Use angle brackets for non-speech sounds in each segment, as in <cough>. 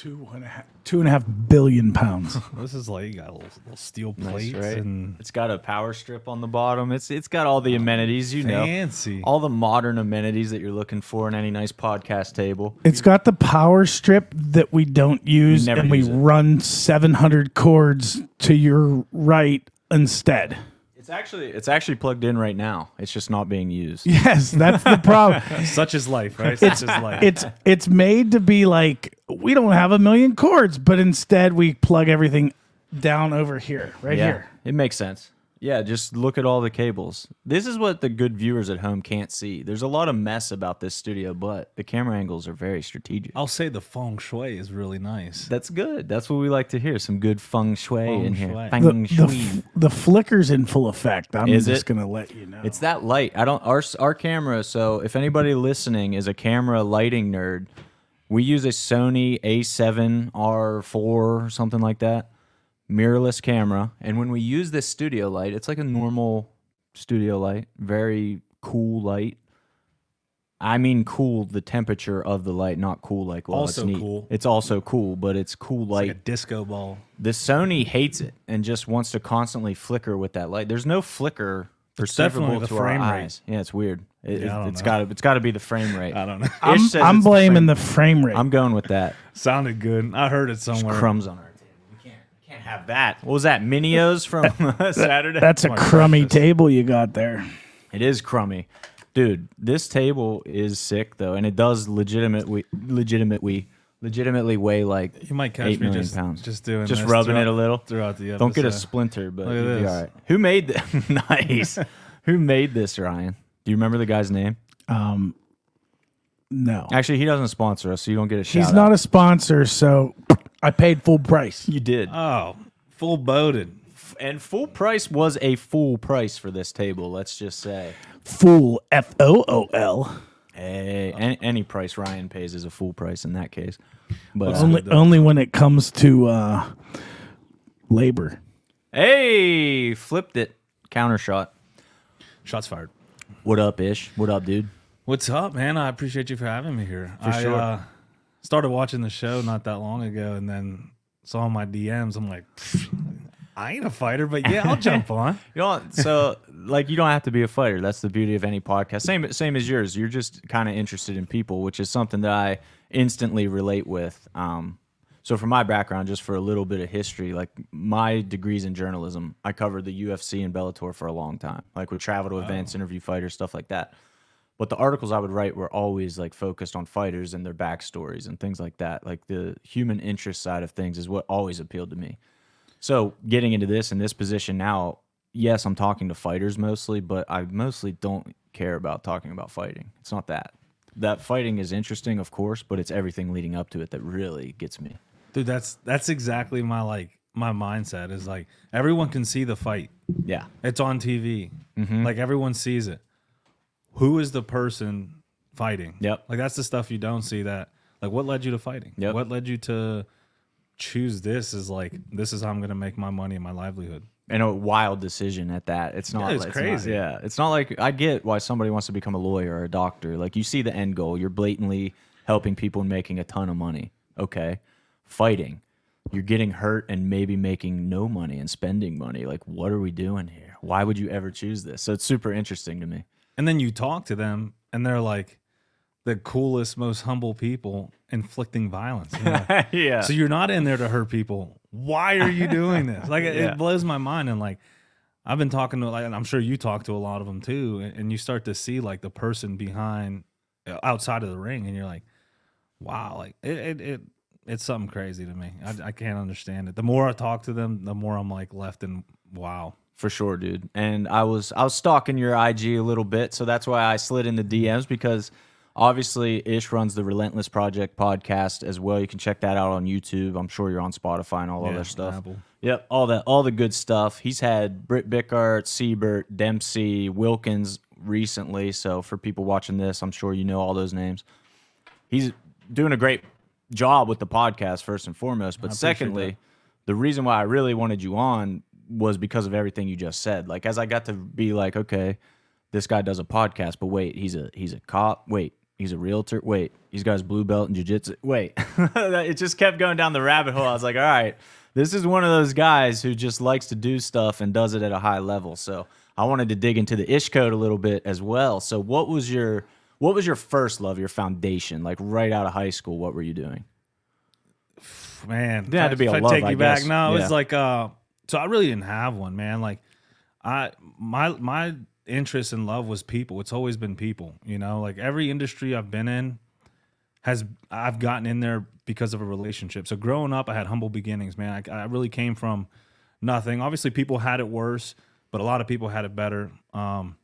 Two and a half, two and a half billion pounds. <laughs> This is like you got a little, little steel plates right? and It's got a power strip on the bottom. It's it's got all the oh, amenities, you know. fancy. All the modern amenities that you're looking for in any nice podcast table. It's got the power strip that we don't use, never and we use it. run 700 cords to your right instead. It's actually it's actually plugged in right now. It's just not being used. <laughs> Yes, that's the problem. <laughs> Such is life, right? Such is life. it's it's made to be like we don't have a million cords, but instead we plug everything down over here, right yeah, here. it makes sense. Yeah, just look at all the cables. This is what the good viewers at home can't see. There's a lot of mess about this studio, but the camera angles are very strategic. I'll say the feng shui is really nice. That's good. That's what we like to hear. Some good feng shui Feng in here. shui. The, Feng the, shui. f- the flicker's in full effect. I'm Is just it? gonna let you know. It's that light. I don't our our camera. So if anybody listening is a camera lighting nerd, we use a Sony A7 R4 or something like that, mirrorless camera. And when we use this studio light, it's like a normal studio light, very cool light. I mean, cool the temperature of the light, not cool like well, Also it's neat. cool. It's also cool, but it's cool light. like a disco ball. The Sony hates it and just wants to constantly flicker with that light. There's no flicker perceptible definitely the to our frame rate. eyes. Yeah, it's weird. It, yeah, has got to it's got to be the frame rate. <laughs> I don't know. I'm, I'm it's the blaming frame- the frame rate. I'm going with that. Sounded good. I heard it somewhere. Crumbs on our table. We can't we can't have that. What was that? Minios from <laughs> Saturday. That's a my crummy breakfast. table you got there. It is crummy. Dude, this table is sick though, and it does legitimately legitimately legitimately weigh like You might catch eight me just, pounds. just doing just this rubbing it a little. throughout the episode. Don't get a splinter, but Look at this. all right. Who made this? <laughs> nice. Who made this, Ryan? Do you remember the guy's name? Um, no, Actually, he doesn't sponsor us, so you don't get a shout he's out. not a sponsor, so I paid full price. You did. Oh, full boated. and full price was a full price for this table, let's just say. Full F O O L. Hey, any, any price Ryan pays is a full price in that case. But uh, Only only when it comes to uh, labor. hey, flipped it. Counter shot. Shots fired. What up, Ish? What up, dude? What's up, man? I appreciate you for having me here. For I sure. uh, started watching the show not that long ago, and then saw my DMs. I'm like, I ain't a fighter, but yeah, I'll jump <laughs> on. You know, so like you don't have to be a fighter. That's the beauty of any podcast. Same same as yours. You're just kind of interested in people, which is something that I instantly relate with. Um, so for my background, just for a little bit of history, like my degrees in journalism, I covered the UFC and Bellator for a long time. Like we travel to events, interview fighters, stuff like that. But the articles I would write were always like focused on fighters and their backstories and things like that. Like the human interest side of things is what always appealed to me. So getting into this in this position now, yes, I'm talking to fighters mostly, but I mostly don't care about talking about fighting. It's not that. That fighting is interesting, of course, but it's everything leading up to it that really gets me. Dude, that's that's exactly my like my mindset is like everyone can see the fight. Yeah. It's on TV. Mm-hmm. Like everyone sees it. Who is the person fighting? Yep. Like that's the stuff you don't see that like what led you to fighting? Yep. What led you to choose this is like this is how I'm going to make my money and my livelihood. And a wild decision at that. It's not. Yeah, it's not- crazy. yeah, it's not like I get why somebody wants to become a lawyer or a doctor. Like you see the end goal. You're blatantly helping people and making a ton of money. Okay, fighting. You're getting hurt and maybe making no money and spending money. Like, what are we doing here? Why would you ever choose this? So it's super interesting to me. And then you talk to them and they're like the coolest, most humble people inflicting violence. you <laughs> know? yeah. So you're not in there to hurt people. Why are you doing this? Like it, Yeah. it blows my mind. And like I've been talking to like, and I'm sure you talk to a lot of them too, and, and you start to see like the person behind, uh, outside of the ring, and you're like, wow, like it, it, it it's something crazy to me. I, I can't understand it. The more I talk to them, the more I'm like left in wow. For sure, dude. And I was I was stalking your IG a little bit, so that's why I slid in the DMs because obviously Ish runs the Relentless Project podcast as well. You can check that out on YouTube. I'm sure you're on Spotify and all Yeah, other stuff. Apple. Yep, all that all the good stuff. He's had Britt Bickart, Siebert, Dempsey, Wilkins recently. So for people watching this, I'm sure you know all those names. He's doing a great job with the podcast first and foremost, but secondly, that. the reason why I really wanted you on was because of everything you just said. Like as I got to be like, okay, this guy does a podcast, but wait, he's a he's a cop. Wait, he's a realtor. Wait, he's got his blue belt in jiu-jitsu. Wait, <laughs> it just kept going down the rabbit hole. I was like, all right, this is one of those guys who just likes to do stuff and does it at a high level. So I wanted to dig into the ish code a little bit as well. So what was your what was your first love, your foundation, like right out of high school? What were you doing? man. There had to be a I love, take I you back. guess. No, it Yeah. was like uh so I really didn't have one, man. Like I my my interest in love was people. It's always been people, you know? Like every industry I've been in has I've gotten in there because of a relationship. So growing up, I had humble beginnings, man. I, I really came from nothing. Obviously, people had it worse, but a lot of people had it better. Um,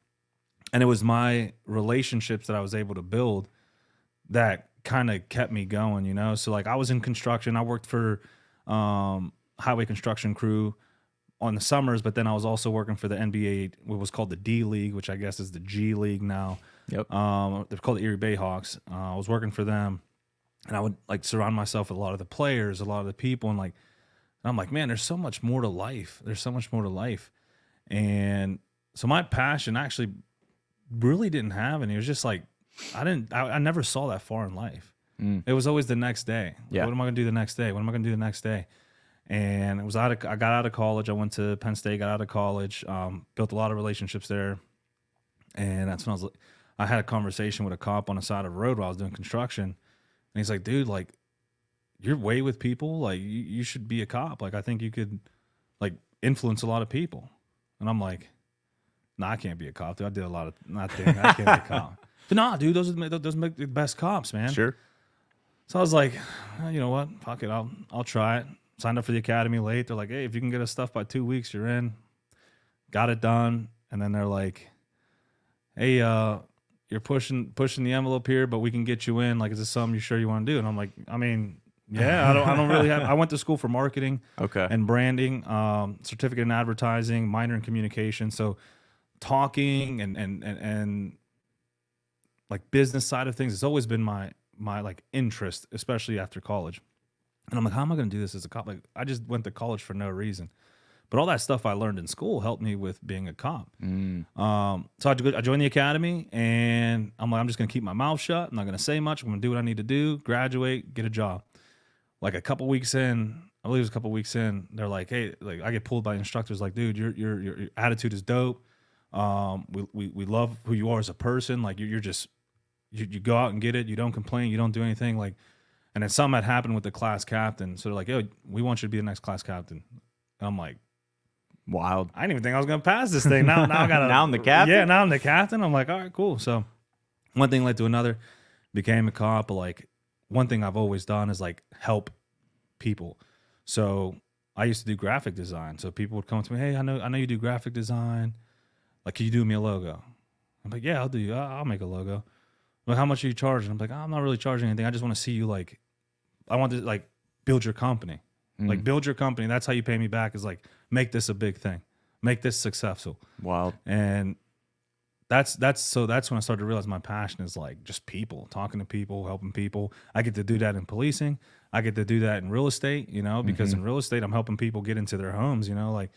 and it was my relationships that I was able to build that kind of kept me going, you know. So like I was in construction. I worked for um, highway construction crew on the summers, but then I was also working for the NBA, what was called the D League, which I guess is the G League now. Yep. Um, they're called the Erie Bayhawks. Uh, I was working for them, and I would like surround myself with a lot of the players, a lot of the people, and like, and I'm like, man, there's so much more to life. There's so much more to life, and so my passion actually really didn't have any. It was just like I didn't. I, I never saw that far in life. It was always the next day. Yeah. What am I gonna do the next day? What am I gonna do the next day? And it was out of. I got out of college. I went to Penn State. Got out of college. Um, built a lot of relationships there, and that's when I was. I had a conversation with a cop on the side of the road while I was doing construction, and he's like, "Dude, like, you're way with people. Like, you, you should be a cop. Like, I think you could, like, influence a lot of people." And I'm like, "Nah, I can't be a cop. Dude. I did a lot of not thing. I can't be a cop." <laughs> But nah, dude, those are the, those make the best cops, man. Sure. So I was like, "Oh, you know what? Fuck it. I'll I'll try it. Signed up for the academy late. They're like, hey, if you can get us stuff by two weeks, you're in. Got it done. And then they're like, hey, uh, you're pushing pushing the envelope here, but we can get you in. Like, is this something you sure you want to do? And I'm like, I mean, yeah, I don't I don't really have I went to school for marketing <laughs> Okay. and branding, um, certificate in advertising, minor in communication. So talking and and and, and like business side of things has always been my my like interest, especially after college. And I'm like, how am I going to do this as a cop? Like, I just went to college for no reason. But all that stuff I learned in school helped me with being a cop. Um, so I, I joined the academy, and I'm like, I'm just going to keep my mouth shut. I'm not going to say much. I'm going to do what I need to do, graduate, get a job. Like a couple weeks in, I believe it was a couple weeks in, they're like, hey, like I get pulled by instructors, like, dude, your your your, your attitude is dope. Um, we, we we love who you are as a person. Like you're, you're just you, you go out and get it. You don't complain. You don't do anything. Like, and then something had happened with the class captain. So they're like, yo, we want you to be the next class captain. And I'm like, Wild. I didn't even think I was gonna pass this thing. Now, now I got <laughs> Now I'm the captain? Yeah, now I'm the captain. I'm like, all right, cool. So one thing led to another. Became a cop. But like one thing I've always done is like help people. So I used to do graphic design. So people would come to me, hey, I know, I know you do graphic design. Like, can you do me a logo? I'm like, yeah, I'll do you. I'll I'll make a logo. Like, how much are you charging? I'm like, I'm not really charging anything. I just want to see you like, I want to like build your company. Mm. Like build your company. That's how you pay me back. Is like make this a big thing, make this successful, Wild. and that's that's so that's when I started to realize my passion is like just people, talking to people, helping people. I get to do that in policing. I get to do that in real estate. You know, because mm-hmm. in real estate, I'm helping people get into their homes. You know, like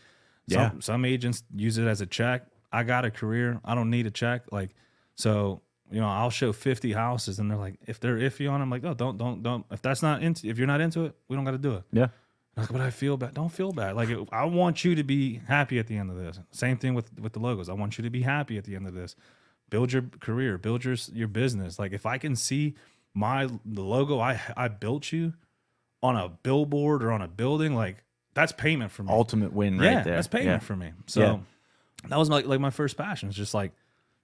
Yeah. some some agents use it as a check. I got a career. I don't need a check. Like so. You know, I'll show 50 houses and they're like, if they're iffy on, it, I'm like, oh, don't, don't, don't. If that's not into, if you're not into it, we don't got to do it. Yeah. Like, but I feel bad. Don't feel bad. Like, it, I want you to be happy at the end of this. Same thing with with the logos. I want you to be happy at the end of this. Build your career. Build your your business. Like, if I can see my the logo I I built you on a billboard or on a building, like that's payment for me. Ultimate win right yeah, there. that's payment Yeah. for me. So Yeah. that was my like my first passion. It's just like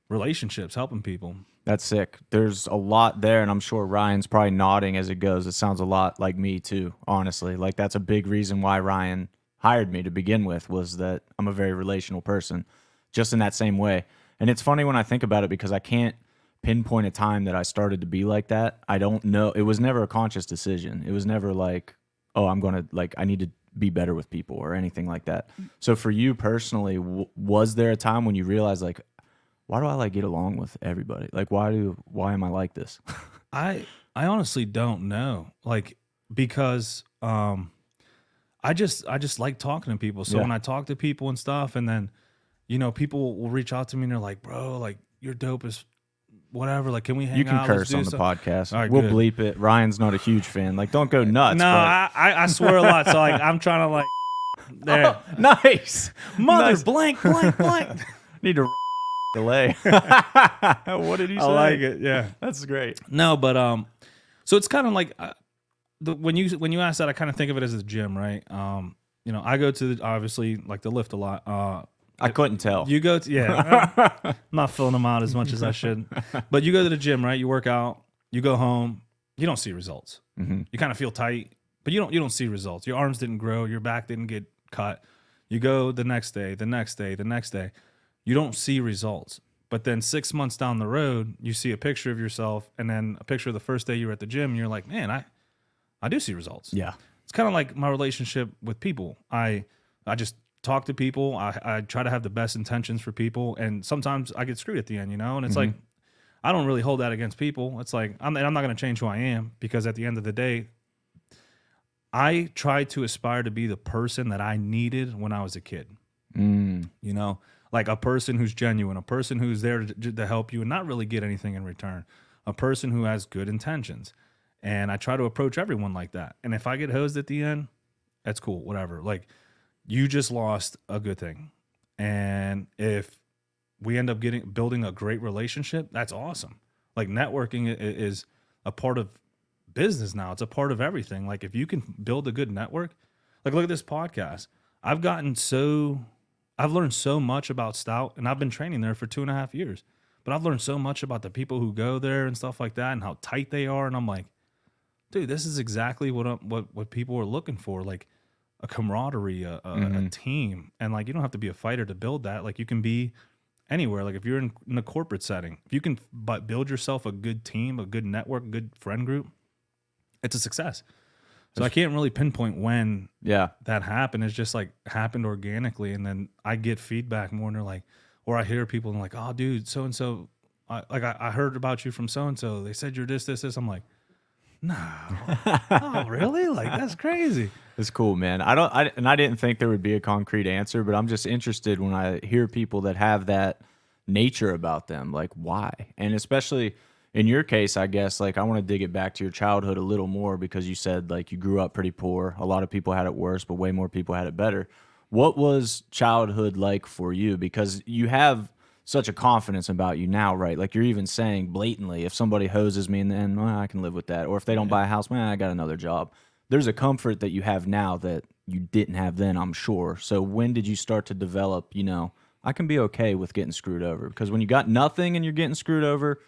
relationships, helping people. That's sick. There's a lot there, and I'm sure Ryan's probably nodding as it goes. It sounds a lot like me too, honestly. Like that's a big reason why Ryan hired me to begin with was that I'm a very relational person, just in that same way. And it's funny when I think about it because I can't pinpoint a time that I started to be like that. I don't know. It was never a conscious decision. It was never like, oh, I'm going to like I need to be better with people or anything like that. So for you personally, w- was there a time when you realized like why do I like get along with everybody? Like why do why am I like this? <laughs> I I honestly don't know. Like because um I just I just like talking to people. So Yeah. when I talk to people and stuff and then you know people will reach out to me and they're like, "Bro, like you're dope as whatever. Like, can we hang You can out? Curse on the some-" podcast. All right, we'll good. bleep it. Ryan's not a huge fan. Like, don't go <laughs> nuts. No, I, I I swear a lot. So like, I'm trying to like, <laughs> there, nice. mother Nice. blank blank blank. Need to delay. <laughs> what did you say? I like it. Yeah. That's great. No, but um, so it's kind of like uh, the when you when you ask that, I kind of think of it as a gym, right? Um, you know, I go to the, obviously like the lift a lot. Uh, I couldn't tell. you go to yeah, <laughs> I'm not filling them out as much as I should, but you go to the gym, right? You work out, you go home, you don't see results. Mhm. You kind of feel tight, but you don't you don't see results. Your arms didn't grow, your back didn't get cut. You go the next day, the next day, the next day. You don't see results. But then six months down the road, you see a picture of yourself, and then a picture of the first day you were at the gym, and you're like, man, I, I do see results yeah. it's kind of like my relationship with people. I I just talk to people. I, I try to have the best intentions for people, and sometimes I get screwed at the end, you know. And it's like I don't really hold that against people. It's like I'm and I'm not going to change who I am because at the end of the day, I try to aspire to be the person that I needed when I was a kid. Mm. You know, like a person who's genuine, a person who's there to, to help you and not really get anything in return, a person who has good intentions. And I try to approach everyone like that. And if I get hosed at the end, that's cool, whatever. Like you just lost a good thing. And if we end up getting building a great relationship, that's awesome. Like networking is a part of business now. It's a part of everything. Like if you can build a good network, like look at this podcast. I've gotten so I've learned so much about Stout, and I've been training there for two and a half years. But I've learned so much about the people who go there and stuff like that, and how tight they are. And I'm like, dude, this is exactly what I'm, what what people are looking for, like a camaraderie, a, a, a mm-hmm. team, and like you don't have to be a fighter to build that. Like you can be anywhere. Like if you're in, in a corporate setting, if you can but build yourself a good team, a good network, a good friend group, it's a success. So I can't really pinpoint when Yeah. that happened. It's just like happened organically, and then I get feedback more, and they're like, or I hear people and like, oh, dude, so and so, like I, I heard about you from so and so. They said you're this, this, this. I'm like, no, <laughs> oh, really? Like that's crazy. It's cool, man. I don't, I, and I didn't think there would be a concrete answer, but I'm just interested when I hear people that have that nature about them. Like, why? And especially in your case, I guess, like, I want to dig it back to your childhood a little more because you said, like, you grew up pretty poor. A lot of people had it worse, but way more people had it better. What was childhood like for you? Because you have such a confidence about you now, right? Like, you're even saying blatantly, if somebody hoses me, and then well, I can live with that. Or if they don't buy a house, man, I got another job there's a comfort that you have now that you didn't have then, I'm sure. So when did you start to develop, you know, I can be okay with getting screwed over? Because when you got nothing and you're getting screwed over,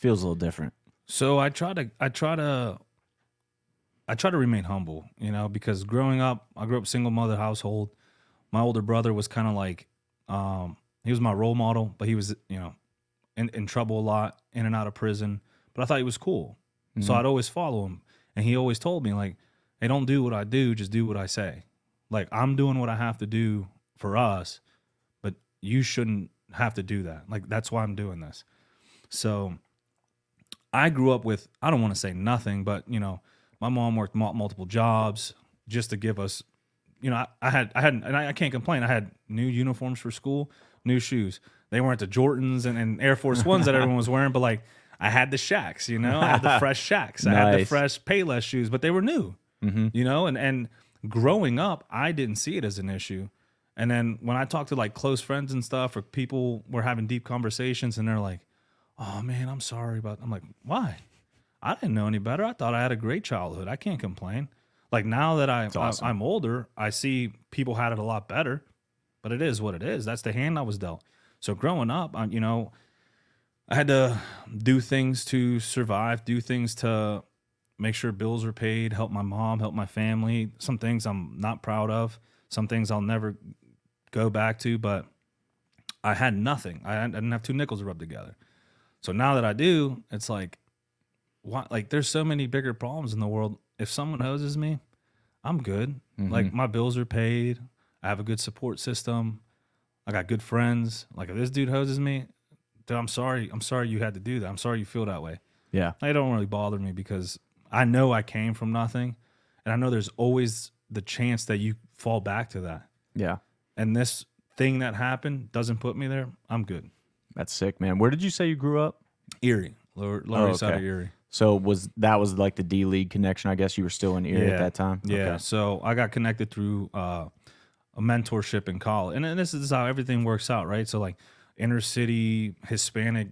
feels a little different. So I try to, I try to, I try to remain humble, you know, because growing up, I grew up single mother household. My older brother was kind of like, um, he was my role model, but he was, you know, in, in trouble a lot, in and out of prison. But I thought he was cool, so I'd always follow him, and he always told me like, "Hey, don't do what I do, just do what I say." Like I'm doing what I have to do for us, but you shouldn't have to do that. Like that's why I'm doing this. So I grew up with I don't want to say nothing, but you know, my mom worked multiple jobs just to give us, you know, I, I had I had and I, I can't complain. I had new uniforms for school, new shoes. They weren't the Jordans and, and Air Force Ones that everyone was <laughs> wearing, but like I had the Shaqs, you know, I had the <laughs> fresh Shaqs, I had the fresh Payless shoes, but they were new, mm-hmm. you know, and and growing up, I didn't see it as an issue. And then when I talk to like close friends and stuff, or people were having deep conversations, and they're like, "Oh man, I'm sorry about." I'm like, "Why? I didn't know any better. I thought I had a great childhood. I can't complain." Like now that I, awesome. I am older, I see people had it a lot better. But it is what it is. That's the hand I was dealt. So growing up, I, you know, I had to do things to survive, do things to make sure bills are paid, help my mom, help my family. Some things I'm not proud of. Some things I'll never go back to, but I had nothing. I, I didn't have two nickels to rub together. So now that I do, it's like, why? Like, there's so many bigger problems in the world. If someone hoses me, I'm good. Like, mm-hmm. my bills are paid. I have a good support system. I got good friends. Like, if this dude hoses me, dude, I'm sorry. I'm sorry you had to do that. I'm sorry you feel that way. Yeah. It don't really bother me because I know I came from nothing, and I know there's always the chance that you fall back to that. Yeah. And this thing that happened doesn't put me there. I'm good. That's sick, man. Where did you say you grew up? Erie, lower lower Oh, east side of. Erie. So was that was like the D League connection? I guess you were still in Erie Yeah. at that time. Yeah. Okay. So I got connected through uh, a mentorship in college, and, and this is how everything works out, right? So like inner city Hispanic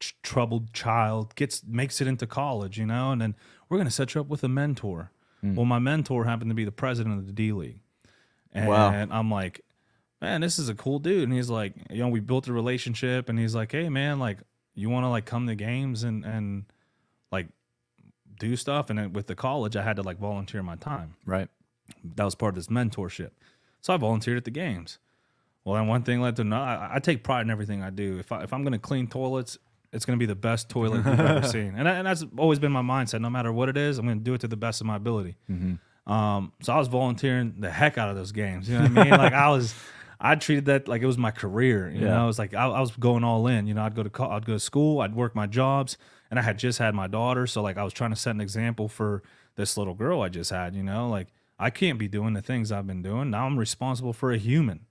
ch- troubled child gets makes it into college, you know, and then we're gonna set you up with a mentor. Well, my mentor happened to be the president of the D League, and Wow. I'm like, man, this is a cool dude, and he's like, you know, we built a relationship, and he's like, hey, man, like, you want to like come to games and and like do stuff, and then with the college, I had to like volunteer my time Right. that was part of this mentorship. So I volunteered at the games. Well, then one thing led to another. I, I take pride in everything I do. If I, if I'm going to clean toilets, it's going to be the best toilet you've ever <laughs> seen, and, I, and that's always been my mindset. No matter what it is, I'm going to do it to the best of my ability. Um, so I was volunteering the heck out of those games. You know what I mean? <laughs> like I was, I treated that like it was my career. You Yeah. know, it was like I, I was going all in. You know, I'd go to co- I'd go to school, I'd work my jobs, and I had just had my daughter. So like I was trying to set an example for this little girl I just had. You know, like I can't be doing the things I've been doing. Now I'm responsible for a human.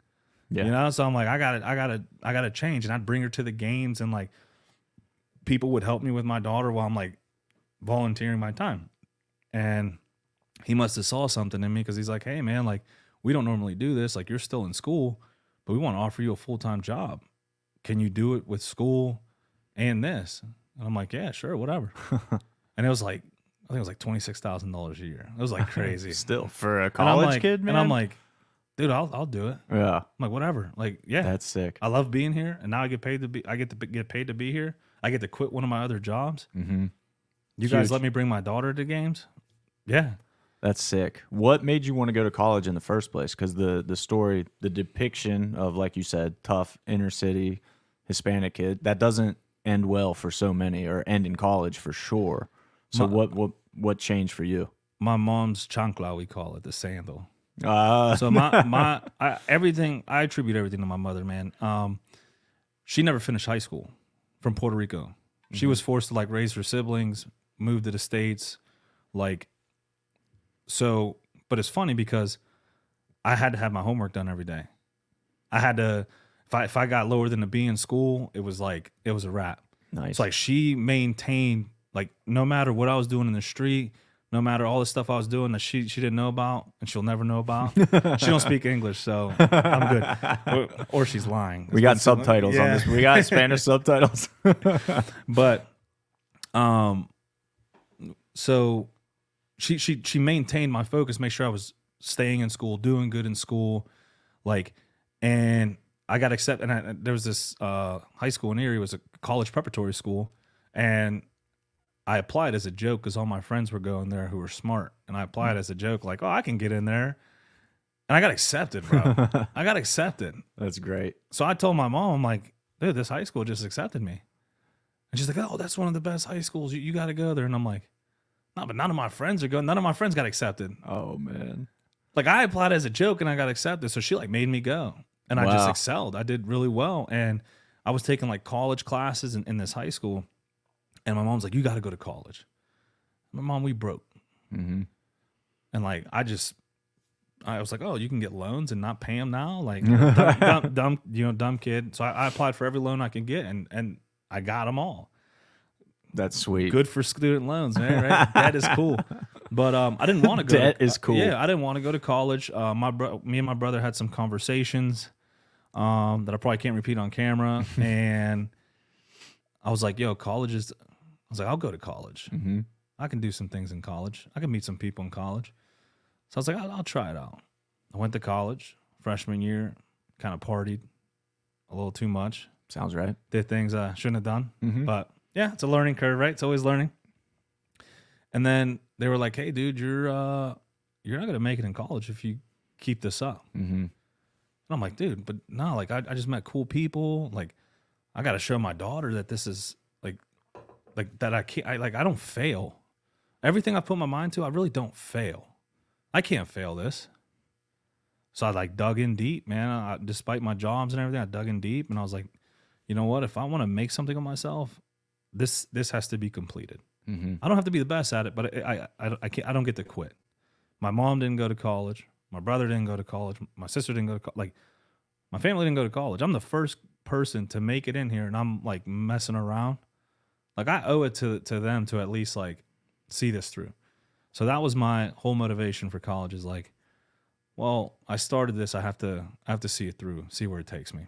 Yeah. You know, so I'm like, I got to, I got to, I got to change, and I'd bring her to the games, and like, people would help me with my daughter while I'm like volunteering my time, and he must have saw something in me because he's like, hey man, like we don't normally do this, like you're still in school, but we want to offer you a full time job. Can you do it with school and this? And I'm like, yeah, sure, whatever. <laughs> and it was like, I think it was like twenty six thousand dollars a year. It was like <laughs> crazy. Still for a college like- kid, man. And I'm like, dude, I'll I'll do it. yeah, I'm like, whatever. Like, yeah, that's sick. I love being here, and now I get paid to be. I get to be- get paid to be here. I get to quit one of my other jobs. Mm-hmm. You guys let me bring my daughter to games. Yeah, That's sick. What made you want to go to college in the first place? Because the the story, the depiction of like you said, tough inner city Hispanic kid, that doesn't end well for so many, or end in college for sure. So My- what what what changed for you? my mom's chancla, we call it the sandal. Uh, So my my I, everything I attribute everything to my mother, man. Um, she never finished high school from Puerto Rico. She was forced to like raise her siblings, move to the states, like. So, but it's funny because I had to have my homework done every day. I had to if I if I got lower than a B in school, it was like it was a wrap. nice. It's like she maintained like no matter what I was doing in the street, no matter all the stuff I was doing that she she didn't know about and she'll never know about. she don't speak English, so I'm good. Or, or she's lying. we got subtitles on this. We got Spanish subtitles. <laughs> But um so she she she maintained my focus, make sure I was staying in school, doing good in school, like and I got accepted. And I, there was this uh, high school in Erie, it was a college preparatory school, and I applied as a joke because all my friends were going there who were smart, and I applied as a joke, like, oh, I can get in there, and I got accepted, bro. <laughs> I got accepted. That's great. So I told my mom, I'm like, dude, this high school just accepted me. And she's like, oh, that's one of the best high schools. You, you got to go there. And I'm like, no, but none of my friends are going. None of my friends got accepted. Oh man. Like I applied as a joke and I got accepted. So she like made me go. And I just excelled. I did really well. And I was taking like college classes in, in this high school. And my mom's like, you got to go to college. My mom, we broke. Mm-hmm. And like, I just, I was like, oh, you can get loans and not pay them now, like <laughs> dumb, dumb, dumb, you know, dumb kid. So I, I applied for every loan I can get, and and I got them all. That's sweet. Good for student loans, man. Right? Debt is cool, <laughs> but um, I didn't want to go. Debt to, is cool. Yeah, I didn't want to go to college. Uh, my bro- me and my brother had some conversations um, that I probably can't repeat on camera, <laughs> and I was like, "Yo, college is." I was like, "I'll go to college. Mm-hmm. I can do some things in college. I can meet some people in college." So I was like, "I'll, I'll try it out." I went to college freshman year, kind of partied a little too much, Sounds right. did things I shouldn't have done. Mhm. But yeah, it's a learning curve, right? It's always learning. And then they were like, "Hey, dude, you're uh, you're not gonna make it in college if you keep this up." Mm-hmm. And I'm like, "Dude, but no, like I, I just met cool people. Like, I got to show my daughter that this is like, like that I can't. I like I don't fail. Everything I put my mind to, I really don't fail. I can't fail this." So I like dug in deep, man. I, despite my jobs and everything, I dug in deep, and I was like, you know what? If I want to make something of myself, this this has to be completed. Mm-hmm. I don't have to be the best at it, but I I I, I can't. I don't get to quit. My mom didn't go to college. My brother didn't go to college. My sister didn't go to college. Like my family didn't go to college. I'm the first person to make it in here, and I'm like messing around. Like I owe it to to them to at least like see this through. So that was my whole motivation for college is like, well, I started this, I have to I have to see it through, see where it takes me.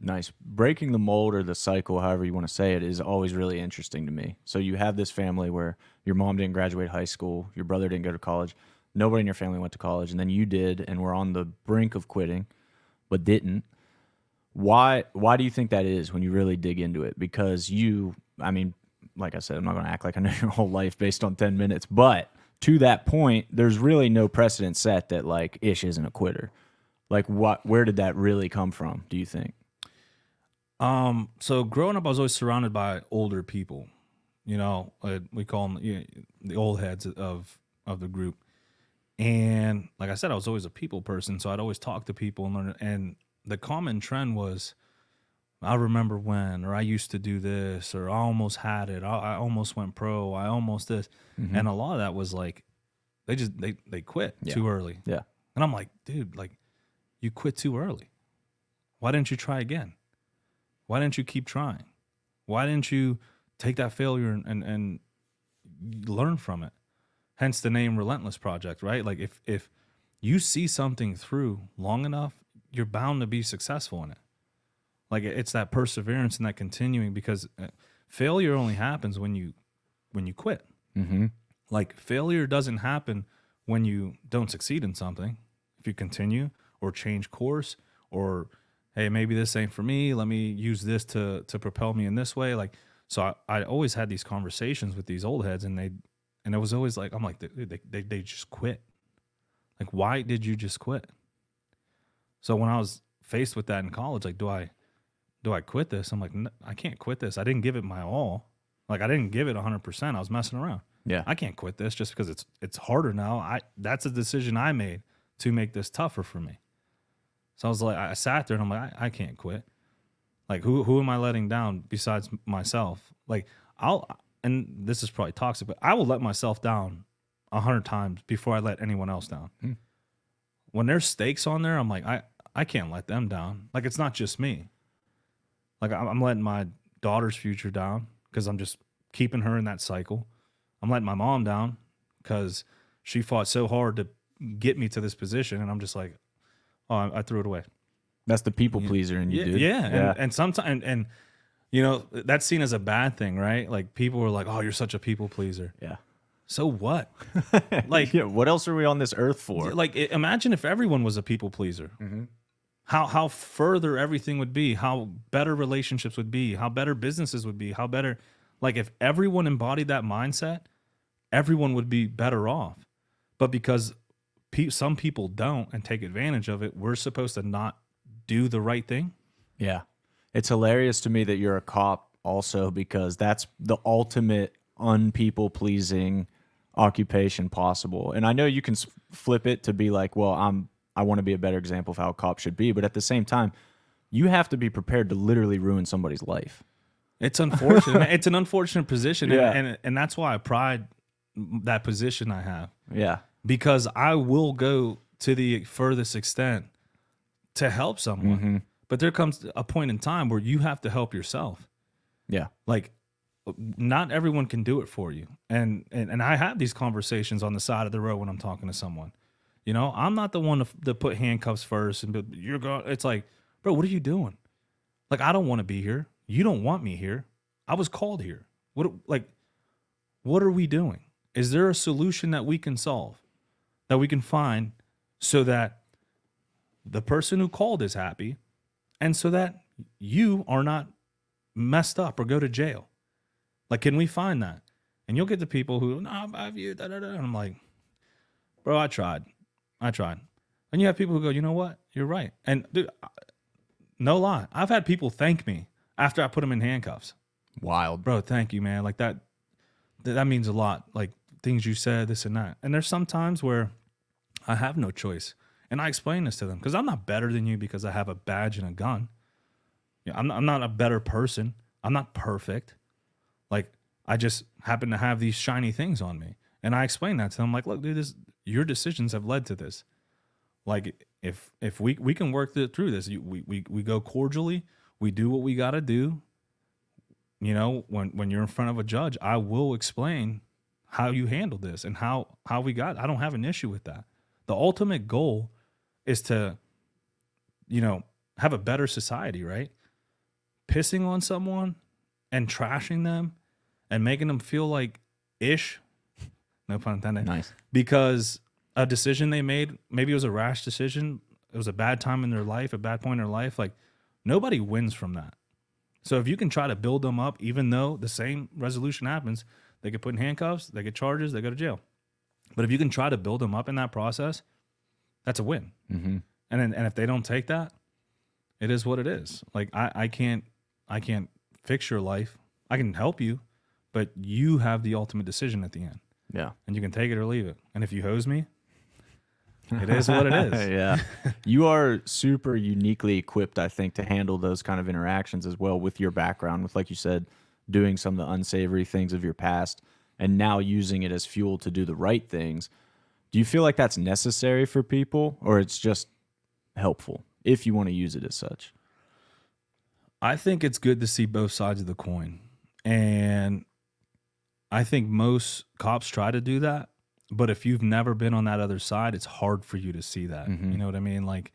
Nice. Breaking the mold or the cycle, however you want to say it, is always really interesting to me. So you have this family where your mom didn't graduate high school, your brother didn't go to college, nobody in your family went to college, and then you did and were on the brink of quitting, but didn't. Why why do you think that is when you really dig into it? Because you I mean, like I said, I'm not gonna act like I know <laughs> your whole life based on ten minutes, but to that point, there's really no precedent set that like Ish isn't a quitter. Like what where did that really come from, do you think? Um, so growing up, I was always surrounded by older people. You know, uh, we call them you know, the old heads of of the group. And like I said, I was always a people person, so I'd always talk to people and learn. And the common trend was, I remember when, or I used to do this, or I almost had it, I, I almost went pro, I almost this, and a lot of that was like, they just they they quit Yeah. too early. Yeah. And I'm like, dude, like, you quit too early. Why didn't you try again? Why didn't you keep trying? Why didn't you take that failure and, and, and learn from it? Hence the name Relentless Project, right? Like if if you see something through long enough, you're bound to be successful in it. Like it's that perseverance and that continuing because uh, failure only happens when you when you quit. Mm-hmm. Like failure doesn't happen when you don't succeed in something. If you continue or change course or hey, maybe this ain't for me, let me use this to to propel me in this way. Like so I, I always had these conversations with these old heads and they and it was always like I'm like they, they they just quit. Like why did you just quit? So when I was faced with that in college, like do I do I quit this? I'm like "N- I can't quit this. I didn't give it my all. Like I didn't give it 100%. I was messing around. Yeah. I can't quit this just because it's it's harder now. I that's a decision I made to make this tougher for me. So I was like, I sat there and I'm like, I, I can't quit. Like who who am I letting down besides myself? Like I'll and this is probably toxic, but I will let myself down a hundred times before I let anyone else down. Hmm. When there's stakes on there, I'm like, I I can't let them down. Like it's not just me. Like I'm letting my daughter's future down because I'm just keeping her in that cycle. I'm letting my mom down because she fought so hard to get me to this position, and I'm just like, oh, I, I threw it away. That's the people pleaser in you, Yeah, dude. yeah, and, and sometimes and, and you know that's seen as a bad thing, right? Like people are like, "Oh, you're such a people pleaser." yeah. So what? <laughs> like, Yeah. What else are we on this earth for? like imagine if everyone was a people pleaser. Mm-hmm. How how further everything would be, how better relationships would be, how better businesses would be, how better like if everyone embodied that mindset, everyone would be better off. But because pe- some people don't and take advantage of it, we're supposed to not do the right thing. Yeah. It's hilarious to me that you're a cop also because that's the ultimate unpeople pleasing occupation possible. And I know you can flip it to be like, well, I'm I want to be a better example of how a cop should be, but at the same time, you have to be prepared to literally ruin somebody's life. It's unfortunate. it's an unfortunate position, <laughs> Yeah. and, and and that's why I pride that position I have Yeah. Because I will go to the furthest extent to help someone. Mm-hmm. But there comes a point in time where you have to help yourself. Yeah. Like not everyone can do it for you. And and, and I have these conversations on the side of the road when I'm talking to someone. You know, I'm not the one to, to put handcuffs first and be, you're going it's like, bro, what are you doing? Like I don't want to be here. You don't want me here. I was called here. What like what are we doing? Is there a solution that we can solve? That we can find so that the person who called is happy and so that you are not messed up or go to jail. Like, can we find that? And you'll get the people who, no, I have you, da, da, da. And I'm like, bro, I tried. I tried. And you have people who go, you know what? You're right. And dude, no lie. I've had people thank me after I put them in handcuffs. Wild. Bro, thank you, man. Like that, that means a lot. Like things you said, this and that. And there's some times where I have no choice. And I explain this to them because I'm not better than you because I have a badge and a gun. Yeah, I'm not, I'm not a better person. I'm not perfect. Like I just happen to have these shiny things on me. And I explain that to them like, look, dude, this your decisions have led to this. Like if if we we can work through this, you, we we we go cordially, we do what we got to do. you know, when when you're in front of a judge, I will explain how you handle this and how how we got. I don't have an issue with that. The ultimate goal is to, you know, have a better society, right? Pissing on someone and trashing them and making them feel like ish, <laughs> no pun intended, Nice. because a decision they made, maybe it was a rash decision, it was a bad time in their life, a bad point in their life. Like nobody wins from that. So if you can try to build them up, even though the same resolution happens, they get put in handcuffs, they get charges, they go to jail. But if you can try to build them up in that process, that's a win. Mm-hmm. And then, and if they don't take that, it is what it is. Like I, I can't I can't fix your life. I can help you, but you have the ultimate decision at the end. Yeah. And you can take it or leave it. And if you hose me, it is what it is. <laughs> yeah. You are super uniquely equipped, I think, to handle those kind of interactions as well with your background, with, like you said, doing some of the unsavory things of your past and now using it as fuel to do the right things. Do you feel like that's necessary for people or it's just helpful if you want to use it as such? I think it's good to see both sides of the coin. And I think most cops try to do that. But if you've never been on that other side, it's hard for you to see that. Mhm. You know what I mean? Like,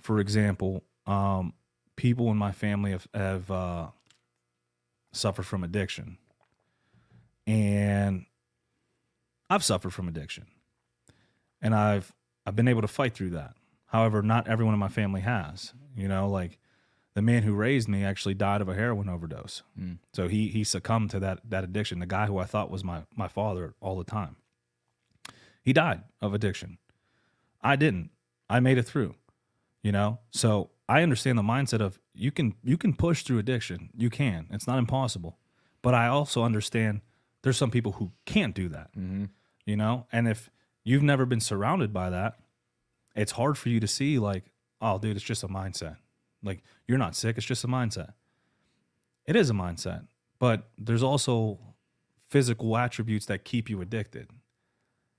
for example, um, people in my family have, have uh, suffered from addiction. And I've suffered from addiction. And I've I've been able to fight through that. However, not everyone in my family has. You know, like the man who raised me actually died of a heroin overdose. Mm. So he he succumbed to that that addiction. The guy who I thought was my my father all the time. He died of addiction. I didn't. I made it through. You know? So I understand the mindset of you can you can push through addiction. You can. It's not impossible. But I also understand there's some people who can't do that. Mm-hmm. You know? And if you've never been surrounded by that, it's hard for you to see like, oh dude, it's just a mindset. Like you're not sick, it's just a mindset. It is a mindset, but there's also physical attributes that keep you addicted.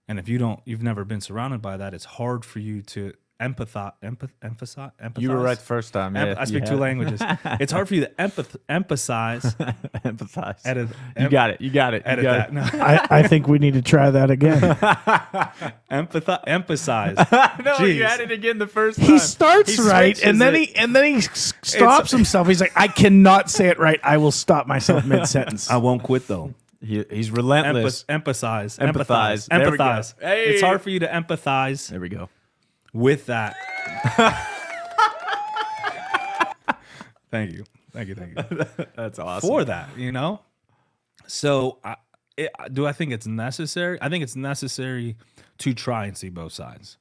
And if you don't, you've never been surrounded by that, it's hard for you to empathize. Empath, emphasize, empathize. You were right the first time. Em- Yeah, I you speak two languages. <laughs> it's hard for you to empath, emphasize. <laughs> Empathize. Edit, you got it. You got it. You Edit got that. No. I, I think we need to try that again. <laughs> Empathize. Emphasize. it. no, Jeez. you had it again the first time. he starts He right, and then it. he and then he s- stops himself. He's like, "I cannot say it right. I will stop myself mid sentence." I won't quit though. He, he's relentless. Emph- empathize. Empathize. Empathize. There we go. Empathize. Hey. It's hard for you to empathize there we go. With that. <laughs> thank you. Thank you. Thank you. <laughs> That's awesome. For that, you know? So, I, it, do I think it's necessary? I think it's necessary to try and see both sides.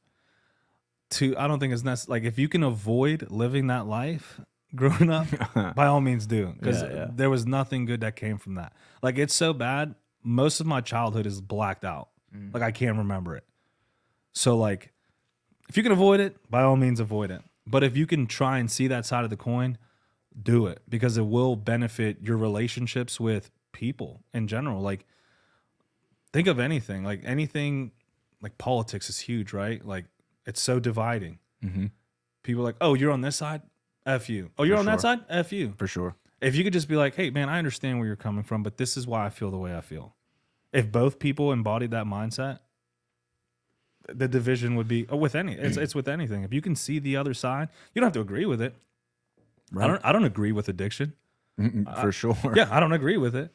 To I don't think it's necessary. Like, if you can avoid living that life growing up, <laughs> by all means do. Because Yeah, yeah. there was nothing good that came from that. Like, it's so bad. Most of my childhood is blacked out. Mm. Like, I can't remember it. So, like, if you can avoid it, by all means avoid it. But if you can try and see that side of the coin, do it because it will benefit your relationships with people in general. Like, think of anything, like anything, like politics is huge, right? Like, it's so dividing. Mhm. People are like, oh, you're on this side? F you. Oh, you're For on that side? F you. For sure. If you could just be like, hey, man, I understand where you're coming from, but this is why I feel the way I feel. If both people embodied that mindset, the division would be oh, with any it's, mm. it's with anything. If you can see the other side, you don't have to agree with it. I don't I don't agree with addiction. Mm-mm, For sure. <laughs> Yeah, I don't agree with it.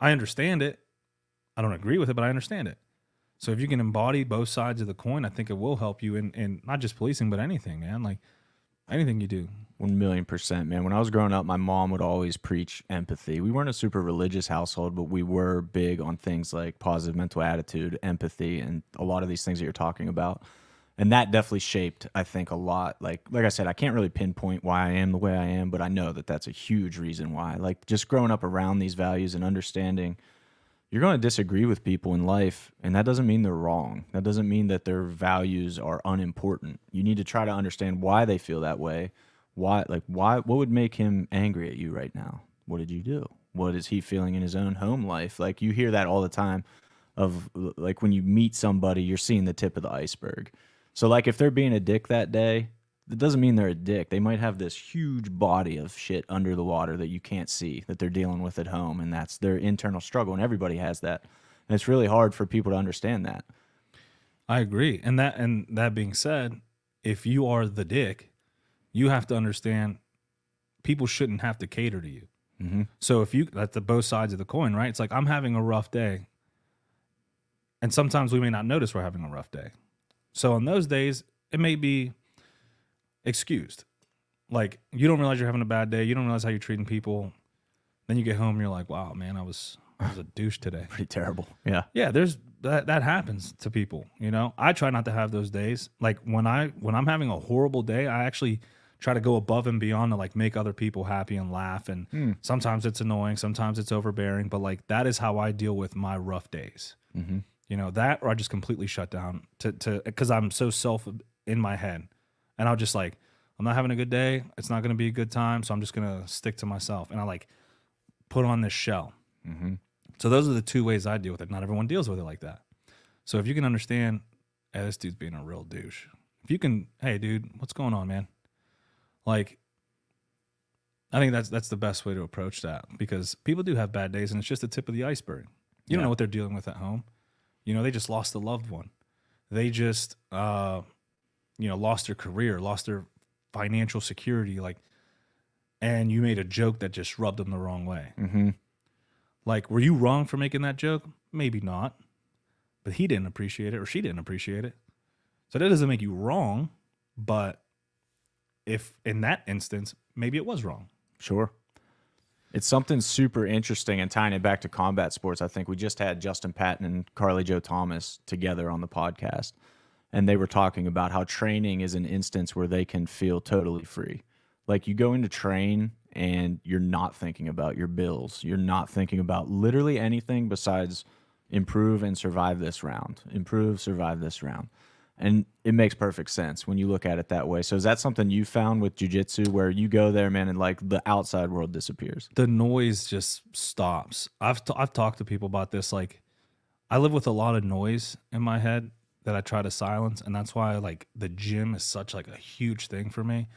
I understand it. I don't agree with it, but I understand it. So if you can embody both sides of the coin, I think it will help you in, in not just policing, but anything, man. Like anything you do. One million percent, man. When I was growing up, my mom would always preach empathy. We weren't a super religious household, but we were big on things like positive mental attitude, empathy, and a lot of these things that you're talking about. And that definitely shaped, I think, a lot. Like, like I said, I can't really pinpoint why I am the way I am, but I know that that's a huge reason why. Like, just growing up around these values and understanding you're going to disagree with people in life and that doesn't mean they're wrong that doesn't mean that their values are unimportant you need to try to understand why they feel that way why like why what would make him angry at you right now what did you do what is he feeling in his own home life like you hear that all the time of like when you meet somebody you're seeing the tip of the iceberg so like if they're being a dick that day it doesn't mean they're a dick. They might have this huge body of shit under the water that you can't see that they're dealing with at home, and that's their internal struggle. And everybody has that, and it's really hard for people to understand that. I agree. And that and that being said, if you are the dick, you have to understand people shouldn't have to cater to you. Mm-hmm. So if you that's the both sides of the coin, right? It's like I'm having a rough day. And sometimes we may not notice we're having a rough day. So on those days, it may be excused. Like you don't realize you're having a bad day, you don't realize how you're treating people. Then you get home and you're like, wow, man, I was I was a <laughs> douche today. Pretty terrible. Yeah. Yeah, there's that that happens to people, you know. I try not to have those days. Like when I when I'm having a horrible day, I actually try to go above and beyond to like make other people happy and laugh and sometimes it's annoying, sometimes it's overbearing, but like that is how I deal with my rough days. Mm-hmm. You know, that or I just completely shut down to to cuz I'm so self in my head. And I'll just like I'm not having a good day. It's not going to be a good time, so I'm just going to stick to myself and I like put on this shell. Mm-hmm. So those are the two ways I deal with it. Not everyone deals with it like that. So if you can understand, hey, this dude's being a real douche. If you can, hey, dude, what's going on, man? Like, I think that's that's the best way to approach that because people do have bad days, and it's just the tip of the iceberg. You don't know what they're dealing with at home. You know, they just lost a loved one. They just, uh, you know, lost their career, lost their financial security, like, and you made a joke that just rubbed them the wrong way. Mm-hmm. Like, were you wrong for making that joke? Maybe not. But he didn't appreciate it or she didn't appreciate it. So that doesn't make you wrong. But if in that instance, maybe it was wrong. Sure. It's something super interesting and tying it back to combat sports. I think we just had Justin Patton and Carly Joe Thomas together on the podcast, and they were talking about how training is an instance where they can feel totally free. Like you go into train and you're not thinking about your bills, you're not thinking about literally anything besides improve and survive this round, improve, survive this round. And it makes perfect sense when you look at it that way. So is that something you found with jujitsu where you go there, man, and like the outside world disappears? The noise just stops. I've, t- I've talked to people about this. Like, I live with a lot of noise in my head that I try to silence. And that's why, like, the gym is such like a huge thing for me.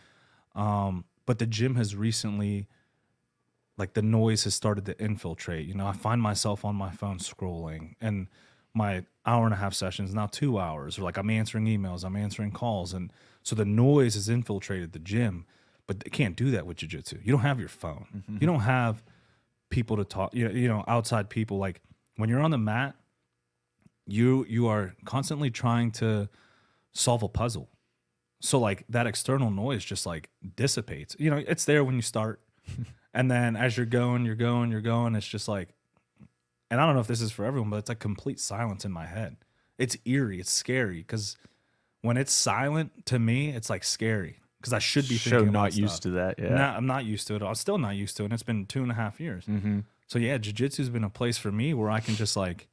Um, but the gym has recently like the noise has started to infiltrate. You know, I find myself on my phone scrolling and my hour and a half sessions now two hours or like I'm answering emails, I'm answering calls. And so the noise has infiltrated the gym, but they can't do that with jujitsu. You don't have your phone. Mm-hmm. You don't have people to talk, you know, you know, outside people. Like when you're on the mat, you you are constantly trying to solve a puzzle. So like that external noise just like dissipates. You know, it's there when you start. <laughs> and then as you're going, you're going, you're going, it's just like and I don't know if this is for everyone, but it's like complete silence in my head. It's eerie, it's scary cuz when it's silent to me, it's like scary because I should be thinking not about used stuff. to that. Yeah. Nah, I'm not used to it. I'm still not used to it. And it's been two and a half years. Mm-hmm. So yeah, jujitsu's been a place for me where I can just like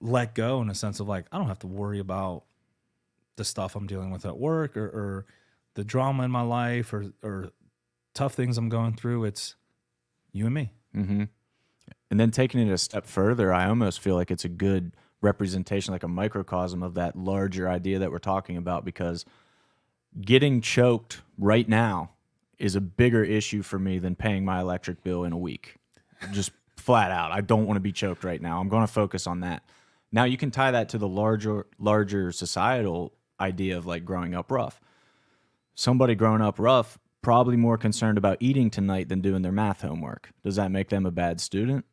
let go in a sense of like I don't have to worry about the stuff I'm dealing with at work or, or the drama in my life or or tough things I'm going through. It's you and me. Mm-hmm. And then taking it a step further, I almost feel like it's a good representation, like a microcosm of that larger idea that we're talking about, because getting choked right now is a bigger issue for me than paying my electric bill in a week. Just flat out. I don't want to be choked right now. I'm going to focus on that. Now you can tie that to the larger larger societal idea of like growing up rough. Somebody growing up rough probably more concerned about eating tonight than doing their math homework. Does that make them a bad student?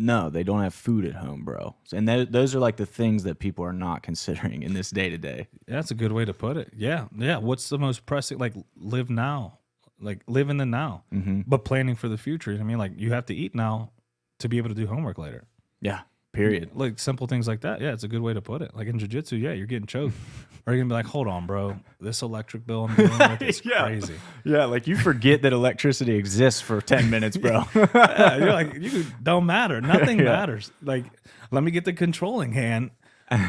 No, they don't have food at home, bro. And th- those are like the things that people are not <laughs> considering in this day to day. That's a good way to put it. Yeah. Yeah. What's the most pressing like live now? Like live in the now. Mm-hmm. But planning for the future. I mean, like you have to eat now to be able to do homework later. Yeah, period. Like simple things like that. Yeah, it's a good way to put it. Like in jujitsu, yeah, you're getting choked. <laughs> or you're gonna be like, hold on, bro. This electric bill I'm dealing with <laughs> is Yeah. crazy. Yeah, like you forget that electricity exists for 10 minutes, bro. <laughs> Yeah, you're like, you don't matter. Nothing Yeah. matters. Like, let me get the controlling hand.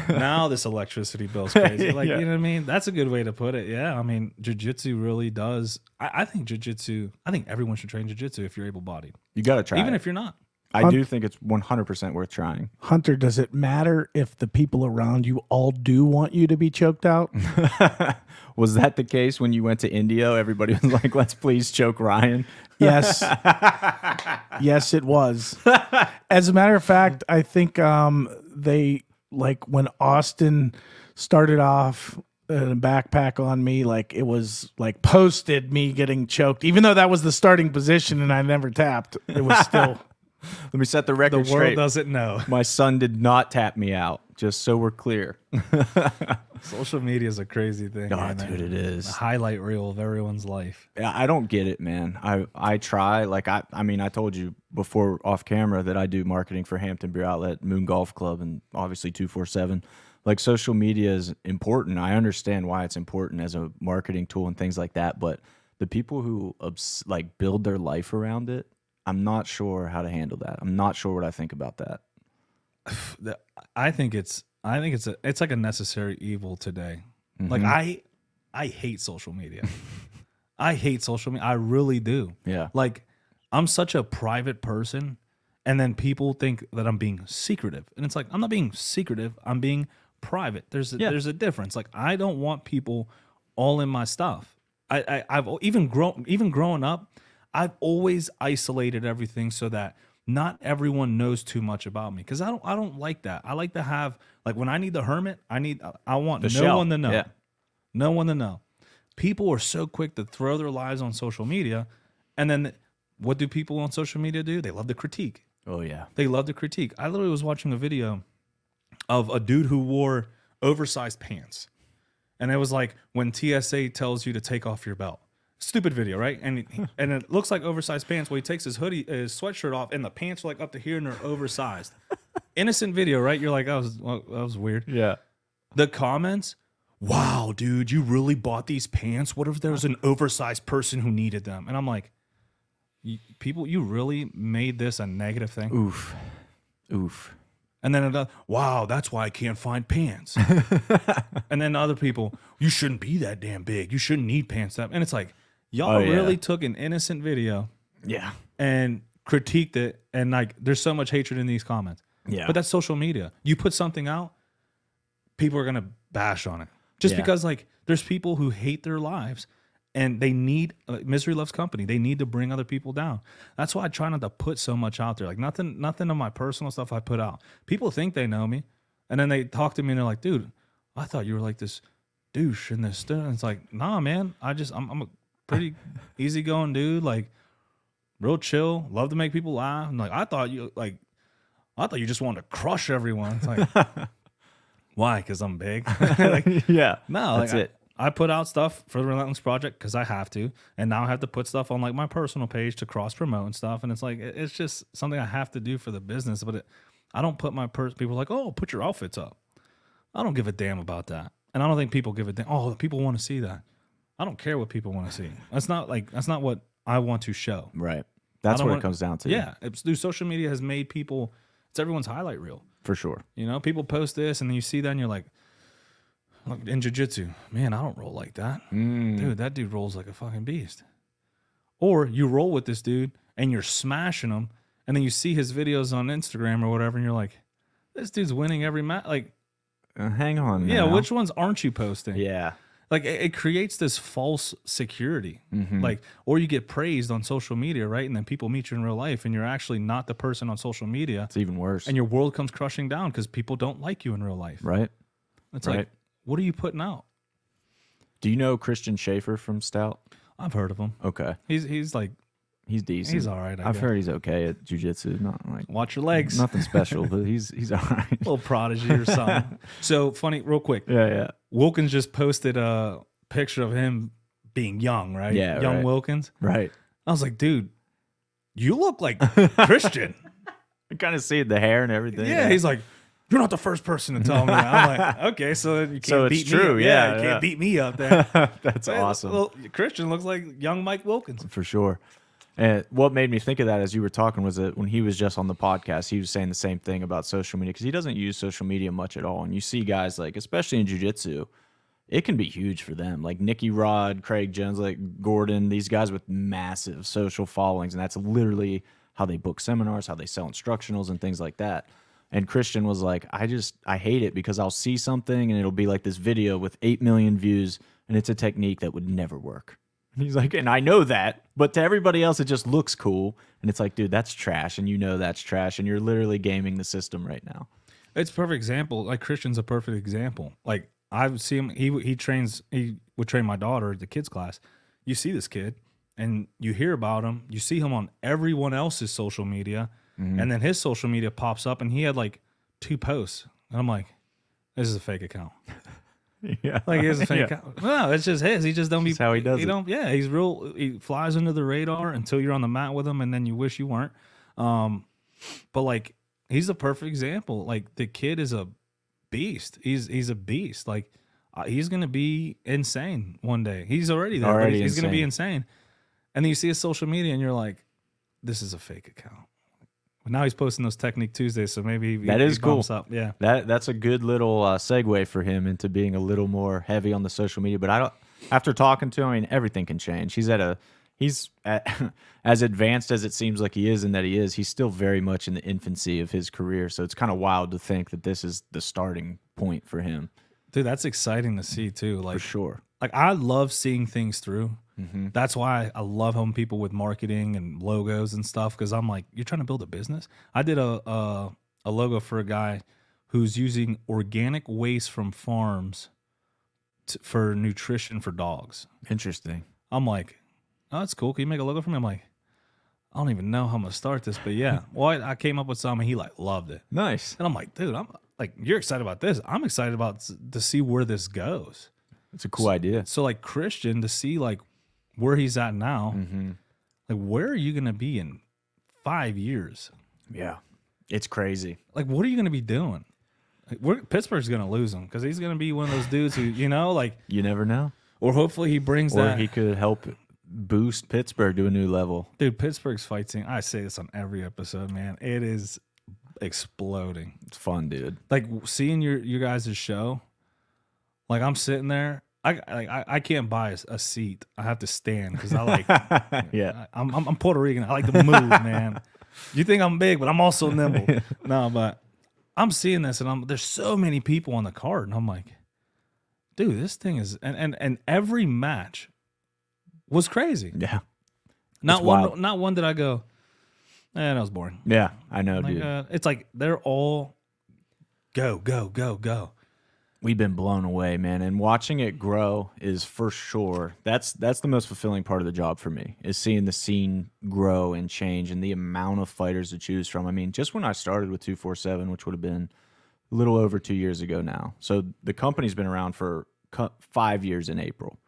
now this electricity bill's crazy. Like, you know what I mean? That's a good way to put it. Yeah. I mean, jujitsu really does. I, I think jujitsu, I think everyone should train jujitsu if you're able bodied. you got to try Even it. if you're not. I do think it's 100% worth trying. Hunter, does it matter if the people around you all do want you to be choked out? <laughs> Was that the case when you went to Indio? Everybody was like, let's please choke Ryan. Yes. <laughs> yes, it was. As a matter of fact, I think um, they like when Austin started off in a backpack on me, like it was like posted me getting choked, even though that was the starting position and I never tapped. It was still <laughs> Let me set the record straight. The world straight. doesn't know. My son did not tap me out, just so we're clear. <laughs> Social media is a crazy thing. Oh, man. dude, it is. The highlight reel of everyone's life. Yeah, I don't get it, man. I I try. Like I I mean, I told you before off camera that I do marketing for Hampton Beer Outlet, Moon Golf Club, and obviously two four seven. Like social media is important. I understand why it's important as a marketing tool and things like that. But the people who obs- like build their life around it, I'm not sure how to handle that. I'm not sure what I think about that. <sighs> I think it's I think it's a it's like a necessary evil today. Like mm-hmm. I I hate social media. <laughs> I hate social media. I really do. Yeah. Like I'm such a private person and then people think that I'm being secretive. And it's like I'm not being secretive. I'm being private. There's a, Yeah. there's a difference. Like I don't want people all in my stuff. I, I I've even grown even growing up, I've always isolated everything so that not everyone knows too much about me because I don't I don't like that. I like to have like when I need the hermit, I need I want no shell. one to know. Yeah. No one to know. People are so quick to throw their lives on social media, and then what do people on social media do? They love to critique. Oh yeah. They love to critique. I literally was watching a video of a dude who wore oversized pants. And it was like when TSA tells you to take off your belt. Stupid video, right? And it, <laughs> and it looks like oversized pants. Well, he takes his hoodie, his sweatshirt off, and the pants are like up to here, and they're oversized. <laughs> Innocent video, right? You're like, that was well, that was weird. Yeah. The comments, wow, dude, you really bought these pants? What if there was an oversized person who needed them? And I'm like, "You- people, you really made this a negative thing? Oof. Oof. And then another, wow, that's why I can't find pants. <laughs> and then other people, you shouldn't be that damn big. You shouldn't need pants that. And it's like, y'all Oh, yeah. really took an innocent video Yeah. and critiqued it. And like, there's so much hatred in these comments. Yeah. But that's social media. You put something out, people are gonna bash on it just Yeah. because like there's people who hate their lives and they need like, misery loves company. They need to bring other people down. That's why I try not to put so much out there. Like nothing, nothing of my personal stuff I put out. People think they know me, and then they talk to me and they're like, "Dude, I thought you were like this douche and this." stuff." And it's like, nah, man. I just I'm, I'm a pretty easygoing dude. Like real chill. Love to make people laugh. And like I thought you like I thought you just wanted to crush everyone. It's like, <laughs> why? Because I'm big. <laughs> <laughs> like, yeah. no, That's like, it. I, I put out stuff for the Relentless Project because I have to, and now I have to put stuff on like my personal page to cross promote and stuff. And it's like it- it's just something I have to do for the business. But it, I don't put my pers- people are like, oh, put your outfits up. I don't give a damn about that, and I don't think people give a damn. Oh, people want to see that. I don't care what people want to see. That's not like that's not what I want to show. Right. That's what wanna- it comes down to. Yeah, it's, dude, social media has made people. It's everyone's highlight reel. For sure. You know, people post this and then you see that and you're like, look, in jujitsu, man, I don't roll like that. Dude, that dude rolls like a fucking beast. Or you roll with this dude and you're smashing him, and then you see his videos on Instagram or whatever, and you're like, this dude's winning every match. Like, Uh, hang on. yeah, now. which ones aren't you posting? Yeah. Like, it, it creates this false security. Mm-hmm. Like, or you get praised on social media, right? And then people meet you in real life, and you're actually not the person on social media, It's even worse. and your world comes crushing down because people don't like you in real life. right. It's Right. like, what are you putting out? Do you know Christian Schaefer from Stout? I've heard of him. Okay. He's he's like He's decent. he's all right. I I've guess. heard he's okay at jujitsu. Not like Watch your legs. nothing special, but <laughs> he's he's all right. little prodigy or something. <laughs> so funny, real quick. Yeah, yeah. Wilkins just posted a picture of him being young, right? Yeah, young right. Wilkins. Right. I was like, dude, you look like <laughs> Christian. I kind of see the hair and everything. yeah, he's like, you're not the first person to tell me. that. I'm like, okay, so you can't So beat true, me. up. yeah, you can't yeah. beat me up there. that's awesome. Well, Christian looks like young Mike Wilkins. for sure. And what made me think of that as you were talking was that when he was just on the podcast, he was saying the same thing about social media because he doesn't use social media much at all. And you see guys like, especially in jujitsu, it can be huge for them. Like Nicky Rod, Craig Jones, like Gordon, these guys with massive social followings, and that's literally how they book seminars, how they sell instructionals and things like that. And Christian was like, I just I hate it because I'll see something and it'll be like this video with 8 million views and it's a technique that would never work. And <laughs> he's like, and I know that, but to everybody else it just looks cool and it's like, dude, that's trash and you know that's trash and you're literally gaming the system right now. It's a perfect example. Like Christian's a perfect example. Like I would see him. He he trains. He would train my daughter at the kids class. You see this kid, and you hear about him. You see him on everyone else's social media, mm-hmm. and then his social media pops up, and he had like two posts, and I'm like, this is a fake account. <laughs> <laughs> Yeah. Like it's a fake Yeah. account. No, it's just his. He just don't be. That's how he does He it. don't. Yeah, he's real. He flies under the radar until you're on the mat with him, and then you wish you weren't. Um, but like he's a perfect example. Like the kid is a beast. He's he's a beast. Like uh, he's gonna be insane one day. He's already there. Already he's, he's gonna be insane. And then you see his social media, and you're like, this is a fake account. But now he's posting those Technique Tuesdays, so maybe he, That is cool. Up. Yeah. That that's a good little uh, segue for him into being a little more heavy on the social media. But I don't. After talking to him, I mean, everything can change. He's at a he's at, <laughs> as advanced as it seems like he is, and that he is. He's still very much in the infancy of his career. So it's kind of wild to think that this is the starting point for him Dude, that's exciting to see too. Like for sure. like I love seeing things through. Mm-hmm. That's why I love helping people with marketing and logos and stuff because I'm like, you're trying to build a business. I did a, a a logo for a guy who's using organic waste from farms to, for nutrition for dogs. Interesting. I'm like, oh, that's cool. Can you make a logo for me? I'm like, I don't even know how I'm gonna start this, but yeah. <laughs> well, I, I came up with something. He like loved it, Nice. and I'm like, dude, I'm like, you're excited about this. I'm excited about to see where this goes. It's a cool idea. So like Christian to see like where he's at now, Mm-hmm. like where are you gonna be in five years? Yeah. It's crazy. Like what are you gonna be doing? Like, we're, Pittsburgh's gonna lose him because he's gonna be one of those dudes who you know like, You never know. or hopefully he brings Or that. he could help boost Pittsburgh to a new level. Dude, Pittsburgh's fight scene. I say this on every episode, man. It is exploding. It's fun, dude. Like seeing your your guys' show. Like I'm sitting there. I like I, I can't buy a, a seat. I have to stand because I <laughs> like yeah. I- I'm, I'm I'm Puerto Rican. I like to move, <laughs> man. You think I'm big, but I'm also nimble. <laughs> No, but I'm seeing this, and I'm there's so many people on the card, and I'm like, dude, this thing is, and and and every match was crazy. Yeah. Not It's one, wild. not one did I go, eh, that was boring. Yeah. I know, Like, dude. uh, it's like they're all go, go, go, go. We've been blown away, man. And watching it grow is for sure. That's that's the most fulfilling part of the job for me is seeing the scene grow and change and the amount of fighters to choose from. I mean, just when I started with 247, which would have been a little over two years ago now. So the company's been around for cu- five years in April.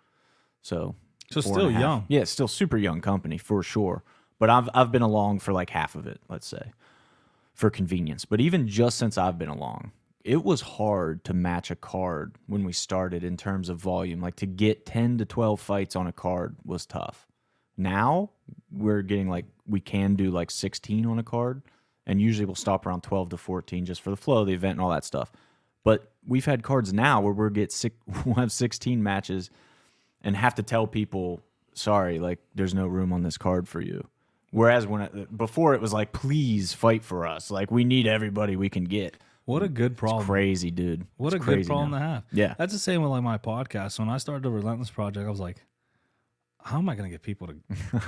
So So still and a half. young. Yeah, still super young company for sure. But I've I've been along for like half of it, let's say, for convenience. But even just since I've been along, it was hard to match a card when we started in terms of volume. Like to get 10 to 12 fights on a card was tough. Now we're getting like we can do like 16 on a card, and usually we'll stop around 12 to 14 just for the flow of the event and all that stuff. But we've had cards now where we'll get six, <laughs> we'll have 16 matches and have to tell people, sorry, like there's no room on this card for you. Whereas when it, before it was like, please fight for us, like we need everybody we can get. What a good problem. Crazy, dude. What It's a good problem now. to have. Yeah. That's the same with like my podcast. When I started the Relentless Project, I was like, how am I going to get people to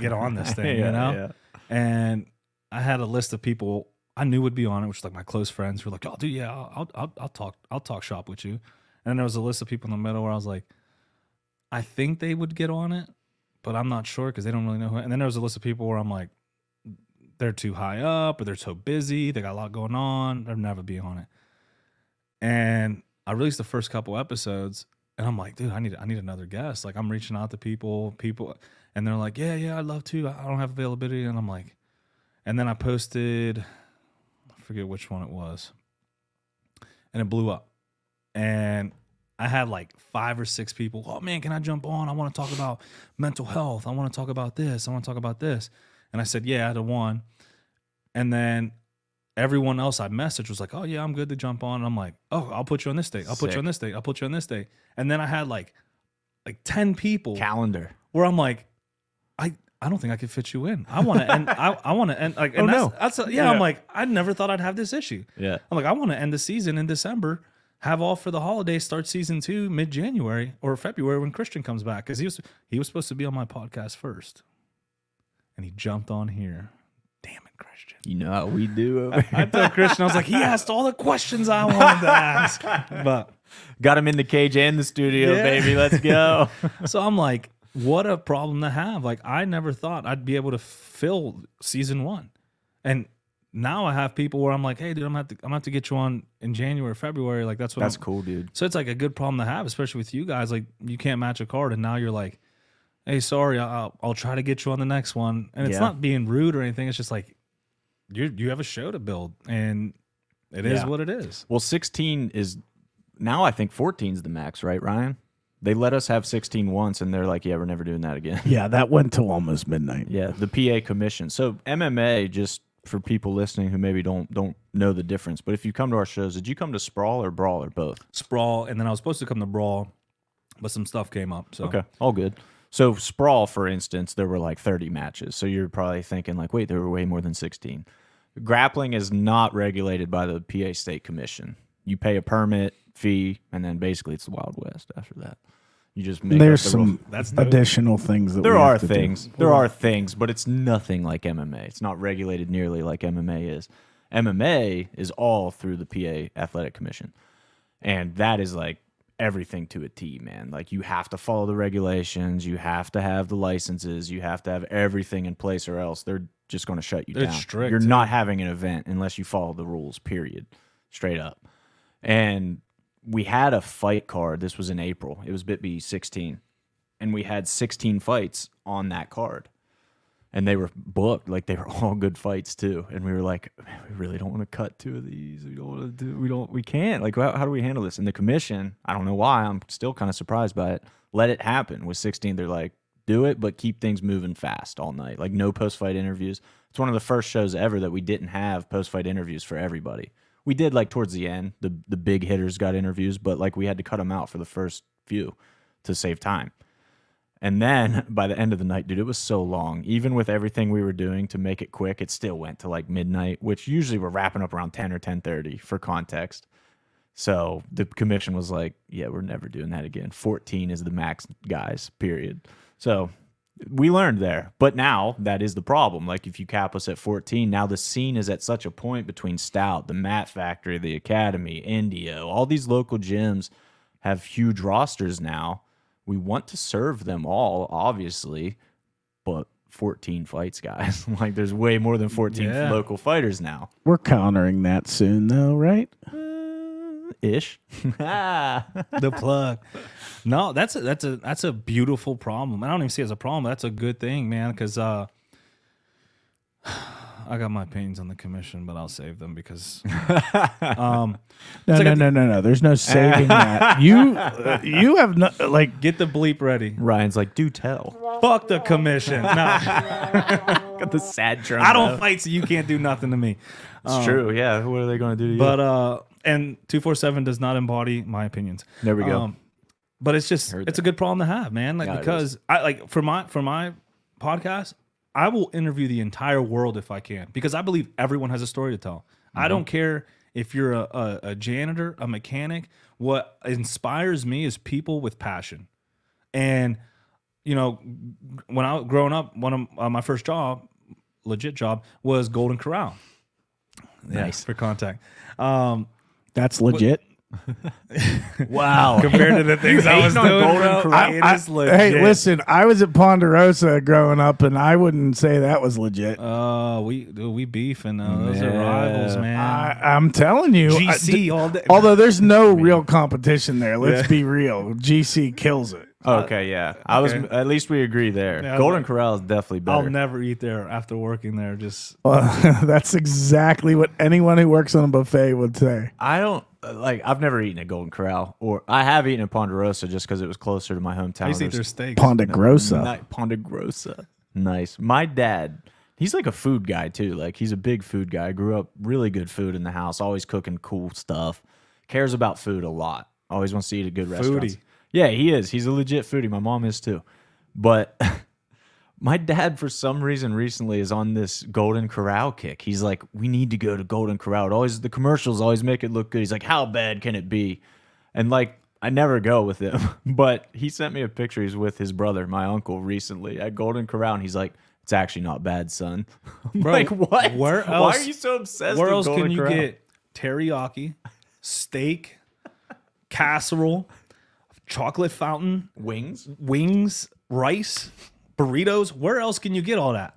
get on this <laughs> thing? Yeah, you know? yeah. And I had a list of people I knew would be on it, which like my close friends who were like, oh, dude, yeah, I'll, I'll, I'll talk, I'll talk shop with you. And then there was a list of people in the middle where I was like, I think they would get on it, but I'm not sure because they don't really know who. And then there was a list of people where I'm like, they're too high up or they're so busy, they got a lot going on, they'll never be on it. And I released the first couple episodes, and I'm like, dude, I need I need another guest. Like I'm reaching out to people, people, and they're like, yeah, yeah, I'd love to. I don't have availability, and I'm like, and then I posted, I forget which one it was, and it blew up, and I had like five or six people. Oh man, can I jump on? I want to talk about mental health. I want to talk about this. I want to talk about this. And I said, yeah, to one. And then everyone else I messaged was like, oh yeah, I'm good to jump on. And I'm like, oh, I'll put you on this date. I'll put you on this date. I'll put you on this date. And then I had like like 10 people Calendar. where I'm like, I I don't think I could fit you in. I want to end. I, I want to end. Like, <laughs> and Oh, that's, no. that's a, yeah, I'm like, I never thought I'd have this issue. Yeah. I'm like, I want to end the season in December, have off for the holidays, start season two mid January or February when Christian comes back because he was he was supposed to be on my podcast first, and he jumped on here. Damn it, Christian! You know how we do. Over I told Christian, I was like, he asked all the questions I wanted to ask, <laughs> but Got him in the cage and the studio, Yeah. baby. Let's go. <laughs> so I'm like, what a problem to have. Like, I never thought I'd be able to fill season one. And now I have people where I'm like, hey, dude, I'm gonna have to, I'm gonna have to get you on in January, February. Like, that's what That's I'm- cool, dude. So it's like a good problem to have, especially with you guys. Like, you can't match a card, and now you're like, hey, sorry, I'll, I'll try to get you on the next one. And it's Yeah. not being rude or anything. It's just like, you you have a show to build, and it is Yeah. what it is. Well, 16 is now I think 14 is the max, right, Ryan? They let us have 16 once and they're like, yeah, we're never doing that again. Yeah, that went till almost midnight. yeah, the PA commission. So MMA just for people listening who maybe don't don't know the difference, but if you come to our shows, did you come to Sprawl or Brawl or both? Sprawl, and then I was supposed to come to Brawl, but some stuff came up. So Okay, all good. So Sprawl, for instance, there were like 30 matches. So you're probably thinking like, wait, there were way more than 16. Grappling is not regulated by the PA State Commission. You pay a permit fee, and then basically it's the Wild West after that. You just make There's the some That's additional things that There are things. There are things, but it's nothing like MMA. It's not regulated nearly like MMA is. MMA is all through the PA Athletic Commission. And that is like everything to a T, man. Like you have to follow the regulations, you have to have the licenses, you have to have everything in place or else they're just going to shut you They're down. strict, You're not having an event unless you follow the rules, period. Straight up. And we had a fight card. This was in April. It was BitB 16 and we had 16 fights on that card and they were booked like they were all good fights too. And we were like "Man, we really don't want to cut two of these. We don't want to do we don't we can't. Like how, how do we handle this? And the commission i don't know why i'm still kind of surprised by it let it happen. With 16 they're like do it but keep things moving fast all night. Like no post-fight interviews. It's one of the first shows ever that we didn't have post-fight interviews for everybody. We did like towards the end the the big hitters got interviews but like we had to cut them out for the first few to save time and then <laughs> by the end of the night, dude, it was so long. Even with everything we were doing to make it quick, it still went to like midnight, which usually we're wrapping up around 10 or 10:30 for context. So the commission was like, "Yeah, we're never doing that again. 14 is the max, guys. Period." So we learned there. But now that is the problem. Like if you cap us at 14, now the scene is at such a point between Stout, the Mat Factory, the Academy, Indio, all these local gyms have huge rosters now. We want to serve them all, obviously, but 14 fights, guys. <laughs> like there's way more than 14 Yeah. local fighters now. We're countering that soon, though, right? Ish. <laughs> the plug. No, that's a, that's a that's a beautiful problem. I don't even see it as a problem. That's a good thing, man. Because uh, I got my opinions on the commission, but I'll save them because <laughs> um, No, like no, a- no, no, no. There's no saving that. You, uh, you have no like. get the bleep ready. Ryan's like, do tell. Fuck the commission. No, <laughs> Got the sad drum. I don't fight, so you can't do nothing to me. It's true. Yeah. What are they going to do to you? But uh, and two four seven does not embody my opinions. There we go. Um, but it's just Heard it's a good problem to have, man. Like Yeah, because I like for my for my podcast, I will interview the entire world if I can because I believe everyone has a story to tell. Mm-hmm. I don't care if you're a, a, a janitor, a mechanic. What inspires me is people with passion, and you know, when I was growing up, one of uh, my first job, legit job, was Golden Corral. Nice. for contact. Um, That's legit. <laughs> wow. compared to the things I was doing, Golden bro, Corral. it I- legit. hey, listen, I was at Ponderosa growing up, and I wouldn't say that was legit. Uh, we dude, we beefing. Uh, those are rivals, man. I, I'm telling you, I- GC all day. although there's no <laughs> real competition there, let's be real. GC kills it. Okay, yeah. I was okay. at least we agree there. Yeah, Golden but- Corral is definitely better. I'll never eat there after working there. Just Well, <laughs> that's exactly what anyone who works on a buffet would say. I don't like. I've never eaten at Golden Corral, or I have eaten at Ponderosa just because it was closer to my hometown. I used to eat their There's- steaks. Ponderosa. Ni- Ponderosa. Nice. My dad, he's like a food guy too. Like he's a big food guy. Grew up really good food in the house. Always cooking cool stuff. Cares about food a lot. Always wants to eat at good restaurants. Foodie. Yeah, he is. He's a legit foodie. My mom is too. But <laughs> My dad, for some reason, recently is on this Golden Corral kick. He's like, "We need to go to Golden Corral." It always the commercials always make it look good. He's like, "How bad can it be?" And like, I never go with him, <laughs> but he sent me a picture. He's with his brother, my uncle, recently at Golden Corral, and he's like, "It's actually not bad, son." <laughs> Bro, like, what? where else, Why are you so obsessed? With Golden Corral? Where with else Golden can you Corral? get teriyaki, steak, casserole, chocolate fountain, wings? wings, rice, burritos? Where else can you get all that?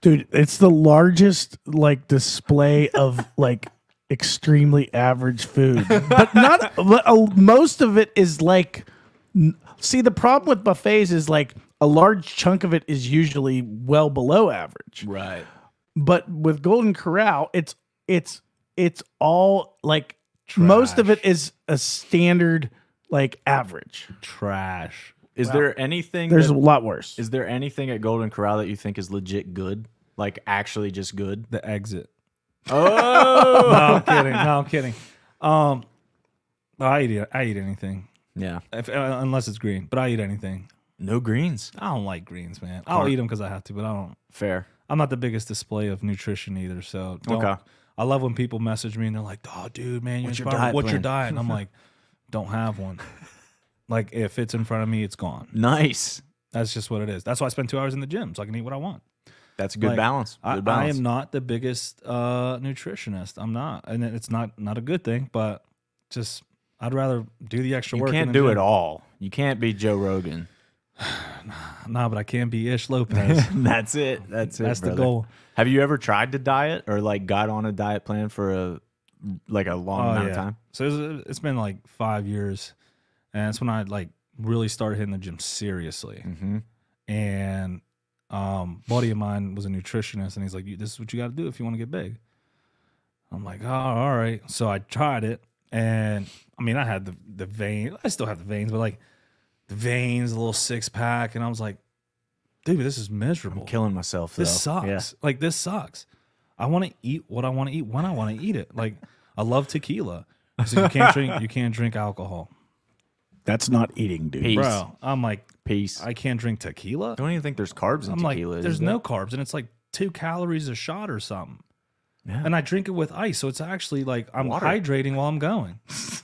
Dude, it's the largest like display of <laughs> like extremely average food, but not but, uh, most of it is like. n- See, the problem with buffets is like a large chunk of it is usually well below average, Right. but with Golden Corral, it's it's it's all like most of it is a standard like average. Trash. Is there anything? There's that- a lot worse. Is there anything at Golden Corral that you think is legit good? Like actually just good? The exit. <laughs> Oh, No, I'm kidding. No, I'm kidding. Um, I eat I eat anything, yeah. if, uh, unless it's green. But I eat anything. No greens. I don't like greens, man. I'll Carb. eat them because I have to, but I don't. Fair. I'm not the biggest display of nutrition either. So don't, Okay. I love when people message me and they're like, "Oh, dude, man, you What's your diet What's your diet?" And I'm <laughs> like, "Don't have one. Like if it's in front of me, it's gone. Nice. That's just what it is. That's why I spend two hours in the gym so I can eat what I want. That's a good Like, balance. Good I, I am not the biggest uh, nutritionist. I'm not, and it's not not a good thing. But just I'd rather do the extra you work. You can't do gym. it all. You can't be Joe Rogan. <sighs> Nah, but I can be Ish Lopez. <laughs> That's it. That's it. That's the goal. Have you ever tried to diet or like got on a diet plan for a like a long Oh, amount yeah. of time? So it's, it's been like five years, and that's when I like really started hitting the gym seriously. Mm-hmm. And um, buddy of mine was a nutritionist, and he's like, "This is what you got to do if you want to get big." I'm like, "Oh, all right." So I tried it, and I mean, I had the the veins. I still have the veins, but like the veins, a little six pack, and I was like, "Dude, this is miserable. I'm killing myself. Though. this sucks. Yeah. Like this sucks. I want to eat what I want to eat when I want to eat it. Like I love tequila. So you can't <laughs> drink you can't drink alcohol. That's not eating, dude. Peace. Bro, I'm like Peace. I can't drink tequila. don't even think there's carbs in I'm like tequila. is there's there? no carbs and it's like 2 calories a shot or something. Yeah. And I drink it with ice, so it's actually like I'm Water. hydrating while I'm going.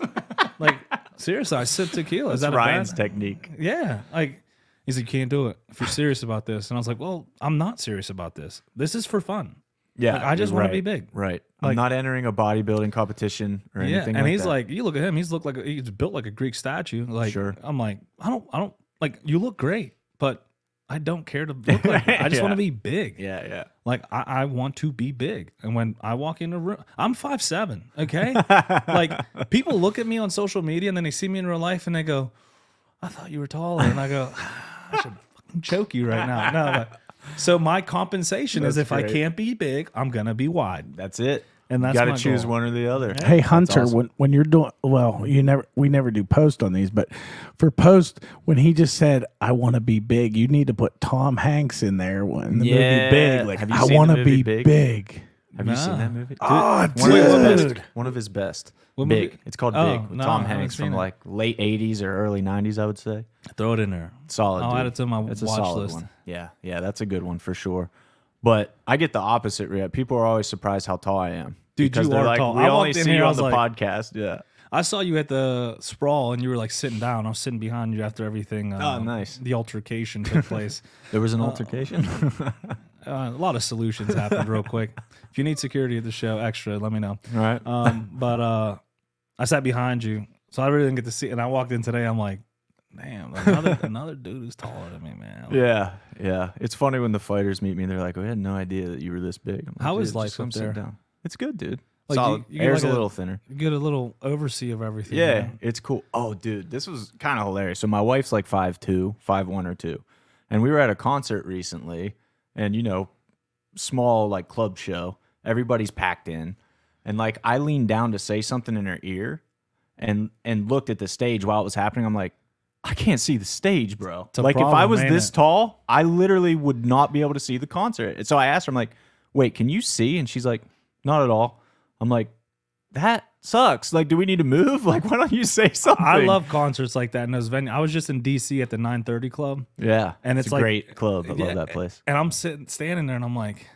<laughs> like seriously, I sip tequila. Is That's that Ryan's a technique. Yeah, like he's like, you can't do it if you're serious about this. And I was like, well, I'm not serious about this. This is for fun. Yeah, Like, I just you're wanna be big. Right. I'm Like- not entering a bodybuilding competition or Yeah, anything. and like he's that. like, you look at him, he's looked like a, he's built like a Greek statue. Like, Sure. I'm like, I don't, I don't like you look great, but I don't care to look like. I just <laughs> Yeah. want to be big. yeah, yeah. Like I, I want to be big, and when I walk in a room, I'm five seven. Okay, <laughs> like people look at me on social media and then they see me in real life and they go, "I thought you were taller," and I go, ah, "I should fucking choke you right now." No, but, so my compensation is That's if I great. can't be big, I'm gonna be wide. That's it. And that's got to choose goal. one or the other. Hey Hunter, awesome. when when you're doing well, you never we never do post on these, but for post when he just said I want to be big, you need to put Tom Hanks in there when the Yeah. movie Big. Like Have you I want to be Big? big. Have you seen Nah. that movie? Dude, Oh, one of his dude. best. One of his best. What Big. movie? It's called Oh, Big with no, Tom I haven't Hanks seen from it. like late '80s or early '90s, I would say. Throw it in there. Solid. I'll dude. add it to my It's a watch solid list. one. Yeah, yeah, that's a good one for sure. But I get the opposite reaction. People are always surprised how tall I am. Dude, because you they're are like, tall. We I only walked in see here, you I on was the like- podcast. Yeah. I saw you at the sprawl and you were like sitting down. I was sitting behind you after everything. Uh, Oh, nice. The altercation took place. <laughs> There was an altercation. <laughs> uh, a lot of solutions happened real quick. If you need security at the show, extra, let me know. All right. Um, but uh, I sat behind you, so I really didn't get to see. And I walked in today. I'm like, damn, another <laughs> another dude who's taller than me, man. Yeah, yeah. It's funny when the fighters meet me. They're like, "We had no idea that you were this big." I'm like, How "Dude, is life come up there? down." It's good, dude. Like, you- Solid. you get Air's like a a- little thinner. You get a little oversee of everything. Yeah, man. it's cool. Oh, dude, this was kind of hilarious. So my wife's like five two, five one or two, and we were at a concert recently, and you know, small like club show. Everybody's packed in, and like I leaned down to say something in her ear, and and looked at the stage while it was happening. I'm like. I can't see the stage, bro. Like if I was this it? tall, I literally would not be able to see the concert. And so I asked her, I'm like, "Wait, can you see?" And she's like, "Not at all." I'm like, that sucks. Like, do we need to move? <laughs> Like, why don't you say something? I love concerts like that in those venues. I was just in DC at the 930 Club, yeah, and it's a like- great club. I Yeah, love that place. and I'm sitting standing there, and I'm like,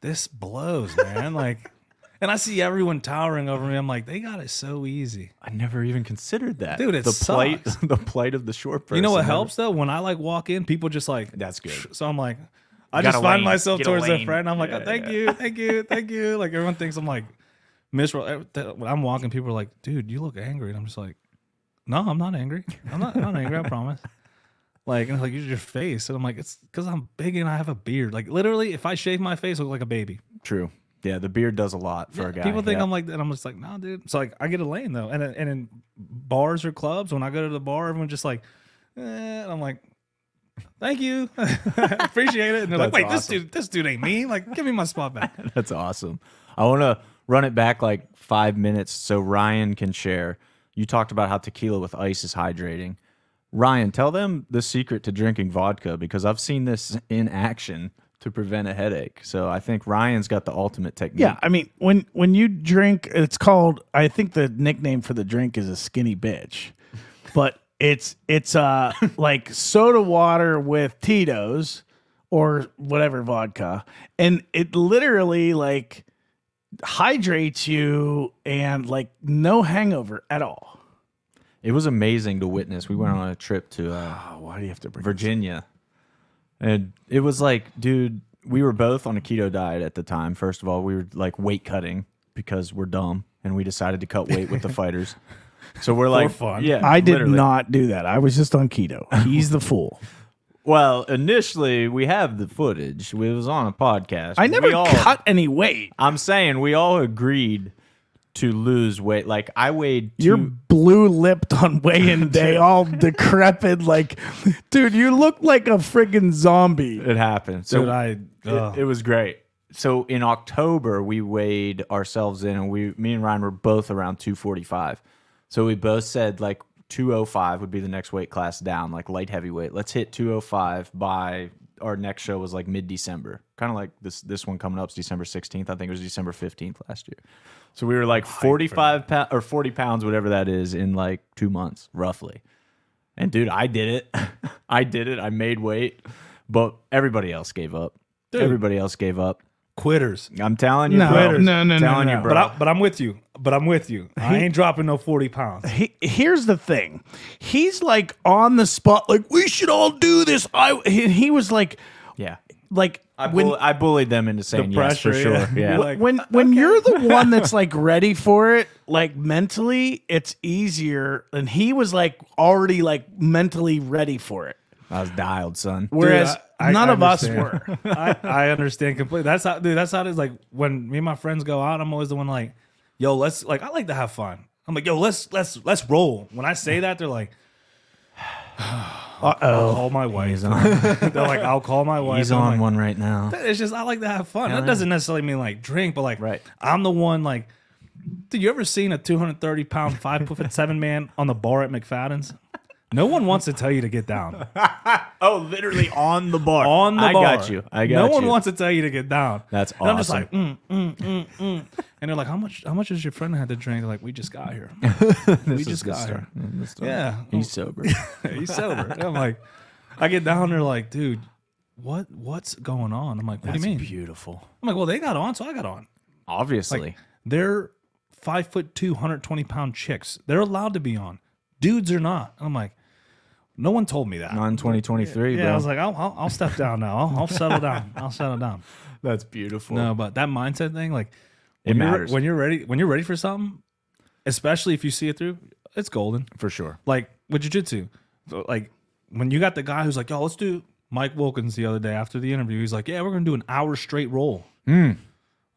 this blows, man. <laughs> like, and I see everyone towering over me. I'm like, they got it so easy. I never even considered that, Dude, it the plight, sucks. <laughs> the plight of the short person. You know what helps though? When I like walk in, people just like That's good. So I'm like, I just find lane. myself Get towards their lane. friend. I'm like, Yeah, oh, thank yeah. you, thank you, thank you. Like everyone thinks I'm like miserable. When I'm walking, people are like, dude, you look angry, and I'm just like, no, I'm not angry. I'm not, I'm not angry. I <laughs> promise. Like, and like, use your face, and I'm like, it's because I'm big and I have a beard. Like literally, if I shave my face, I look like a baby. True. Yeah, the beard does a lot for a guy. People think yeah. I'm like, and I'm just like, no, dude. So like, I get a lane though, and and in bars or clubs, when I go to the bar, everyone's just like, eh, and I'm like, thank you, <laughs> appreciate it. And they're like, That's wait, this dude, this dude ain't me. Like, give me my spot back. <laughs> That's awesome. I want to run it back like five minutes so Ryan can share. You talked about how tequila with ice is hydrating. Ryan, tell them the secret to drinking vodka because I've seen this in action to prevent a headache. So I think Ryan's got the ultimate technique. Yeah, I mean when when you drink, it's called. I think the nickname for the drink is a skinny bitch, but it's it's uh <laughs> like soda water with Tito's or whatever vodka, and it literally like hydrates you and like no hangover at all. It was amazing to witness. We went on a trip to uh, Oh, why do you have to bring? Virginia. And it was like, dude, we were both on a keto diet at the time. First of all, we were like weight cutting because we're dumb and we decided to cut weight with the <laughs> fighters. So we're like, yeah, I did literally. not do that. I was just on keto. He's the fool. <laughs> Well, initially we have the footage. It was on a podcast. I never We all- cut any weight. I'm saying we all agreed to lose weight. Like I weighed You're blue lipped on weigh-in <laughs> day, all decrepit. Like, dude, you look like a friggin' zombie. It happened. So Dude, I, it, it was great. So in October we weighed ourselves in, and we, me and Ryan were both around 245. So we both said like 205 would be the next weight class down, like light heavyweight. Let's hit 205 by our next show was like mid December, kind of like this this one coming up is December 16th. I think it was December 15th last year. So we were like 45 pounds or 40 pounds, whatever that is, in like two months roughly. And dude, I did it. <laughs> I did it. I made weight, but everybody else gave up. Everybody else gave up. quitters. I'm telling you, No, bro. no, no, no, telling no. you, bro. But I, but I'm with you. But I'm with you. I ain't dropping no 40 pounds. He, here's the thing. He's like on the spot, like, we should all do this. I he, he was like, yeah, like I, when bull- I bullied them into saying yes for pressure, sure. yeah. Yeah, like, when when you're the <laughs> one that's like ready for it, like mentally, it's easier. And he was like already like mentally ready for it. I was dialed, son. Whereas I- I- none I of us were. <laughs> I, I understand completely. That's how, dude. That's how it is. Like when me and my friends go out, I'm always the one like, "Yo, let's like." I like to have fun. I'm like, "Yo, let's let's let's roll." When I say that, they're like, <sighs> "I'll call my wife." He's <laughs> on. they're like, "I'll call my wife." He's I'm on like, one right now. It's just I like to have fun. That doesn't necessarily mean like drink, but like Right. I'm the one like. Did you ever seen a 230 pound, five foot seven man on the bar at McFadden's? No one wants to tell you to get down. <laughs> Oh, literally on the bar. On the bar. I bar. got you. I got you. No you. one wants to tell you to get down. That's And I'm just like, mm, mm, mm, mm. and they're like, how much? How much does your friend had to drink? They're like, we just got here. <laughs> we just got here. Yeah, He's sober. <laughs> he's sober. And I'm like, I get down there like, dude, what what's going on? I'm like, what That's do you mean? beautiful. I'm like, well, they got on, so I got on. Obviously. They're five foot two, 120 pound chicks. They're allowed to be on. Dudes are not. I'm like, no one told me that. Not in 2023, yeah, bro. I was like, I'll, I'll, I'll step down now. I'll, I'll settle down. I'll settle down. <laughs> That's beautiful. No, but that mindset thing, like It when you're- matters. when you're ready. When you're ready for something, especially if you see it through, it's golden. For sure. Like with jujitsu, like when you got the guy who's like, "Yo, let's do." Mike Wilkins the other day after the interview, he's like, "Yeah, we're gonna do an hour straight roll." Hmm.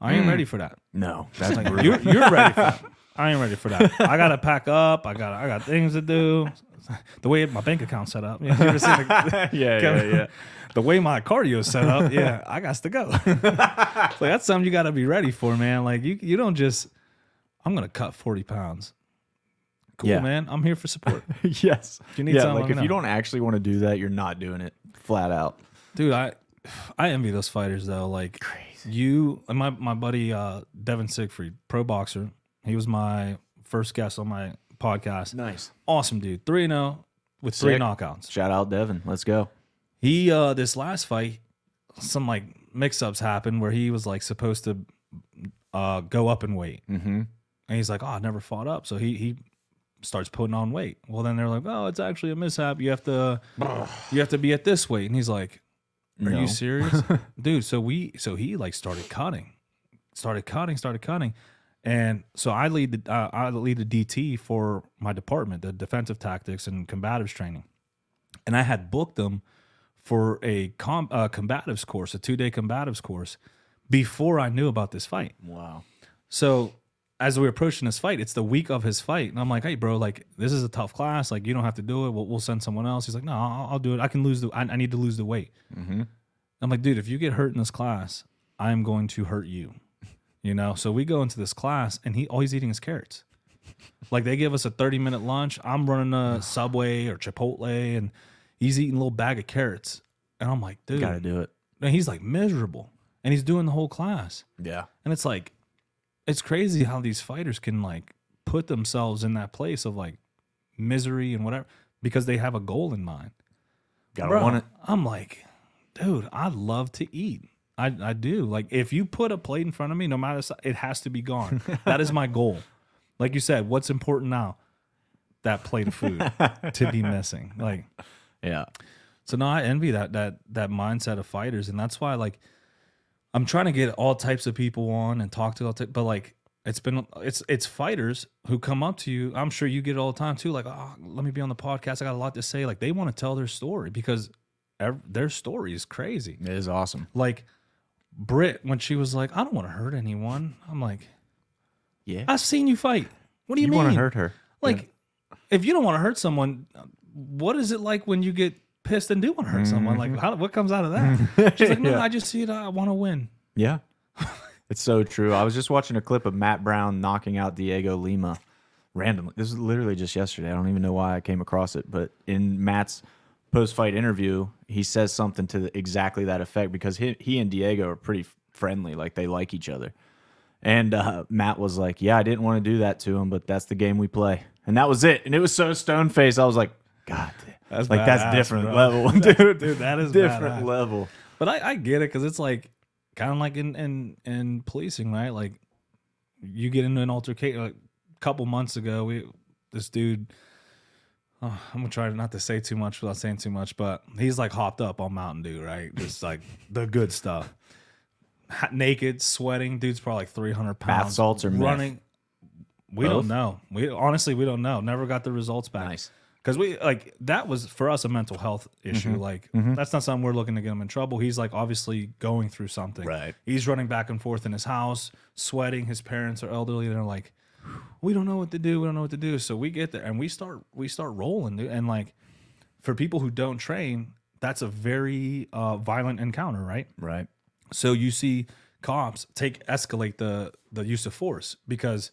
I ain't ready for that. No, that's Like, you're, you're ready for <laughs> that. I ain't ready for that. I gotta pack up. I got I got things to do. <laughs> The way my bank account's set up, you, <laughs> know, you ever seen the, yeah, yeah, <laughs> yeah. the way my cardio is set up, yeah, I got to go. so that's something you got to be ready for, man. Like you, you don't just, I'm gonna cut 40 pounds. Cool, Yeah. man. I'm here for support, yes. If you need yeah, something, like if me you don't actually want to do that, you're not doing it flat out. dude. I, I envy those fighters though. Like Crazy. you and my my buddy uh, Devin Siegfried, pro boxer. He was my first guest on my podcast. Nice. Awesome dude, three and zero with three Sick. knockouts. Shout out Devin. Let's go. He uh this last fight, some like mix ups happened where he was like supposed to uh go up in weight. Mm-hmm. And he's like, Oh, I never fought up. So he he starts putting on weight. Well then they're like, Oh, it's actually a mishap. You have to <sighs> you have to be at this weight. And he's like, Are No. you serious? <laughs> Dude, so we so he like started cutting. Started cutting, started cutting. And so I lead the uh, I lead the DT for my department, the defensive tactics and combatives training. And I had booked them for a com- uh, combatives course, a two day combatives course, before I knew about this fight. Wow. So as we were approaching this fight, it's the week of his fight, and I'm like, "Hey, bro, like this is a tough class. Like you don't have to do it. We'll, we'll send someone else." He's like, "No, I'll, I'll do it. I can lose the. I, I need to lose the weight." Mm-hmm. I'm like, "Dude, if you get hurt in this class, I am going to hurt you." You know. So we go into this class, and he all he's eating is carrots. Like they give us a 30 minute lunch. I'm running a <sighs> Subway or Chipotle, and he's eating a little bag of carrots, and I'm like, "Dude," Got to do it. and he's like miserable, and he's doing the whole class. Yeah. And it's like, it's crazy how these fighters can like put themselves in that place of like misery and whatever because they have a goal in mind. Got to Bro, want it. I'm like, dude, I love to eat. I, I do. Like, if you put a plate in front of me, no matter si- it has to be gone. <laughs> that is my goal. Like you said, what's important now? That plate of food <laughs> to be missing. Like, Yeah. so no, I envy that that that mindset of fighters, and that's why like I'm trying to get all types of people on and talk to all types, but like it's been it's it's fighters who come up to you. I'm sure you get it all the time too. Like, oh, let me be on the podcast. I got a lot to say. Like they want to tell their story because ev- their story is crazy. It is awesome. Like Britt when she was like, I don't want to hurt anyone. I'm like, Yeah. I've seen you fight. What do you, mean? you mean? want to hurt her? Like, if you don't want to hurt someone, what is it like when you get pissed and do want to hurt someone? Like, mm-hmm. how, what comes out of that? She's like, <laughs> no, Yeah. I just see it. I want to win. Yeah. <laughs> it's so true. I was just watching a clip of Matt Brown knocking out Diego Lima randomly. This is literally just yesterday. I don't even know why I came across it, but in Matt's post fight interview, he says something to the, exactly that effect because he, he and Diego are pretty friendly. Like they like each other. And uh, Matt was like, Yeah, I didn't want to do that to him, but that's the game we play. And that was it. And it was so stone faced. I was like, God, That's like that's different bro. level, <laughs> dude. dude, that is different level. But I, I get it because it's like kind of like in, in in policing, right? Like you get into an altercation. Like a couple months ago, we this dude. Oh, <sighs> I'm gonna try not to say too much without saying too much, but he's like hopped up on Mountain Dew, right? Just like the good stuff. Naked, sweating. Dude's probably like 300 pounds. Bath salts or running. We Both? don't know. We honestly we don't know. Never got the results back Nice. because we like that was for us a mental health issue. Mm-hmm. Like that's not something we're looking to get him in trouble. He's like obviously going through something. Right. He's running back and forth in his house, sweating. His parents are elderly. And they're like, we don't know what to do. We don't know what to do. So we get there and we start we start rolling. dude. And like for people who don't train, that's a very uh, violent encounter, right? Right. So you see cops take escalate the the use of force because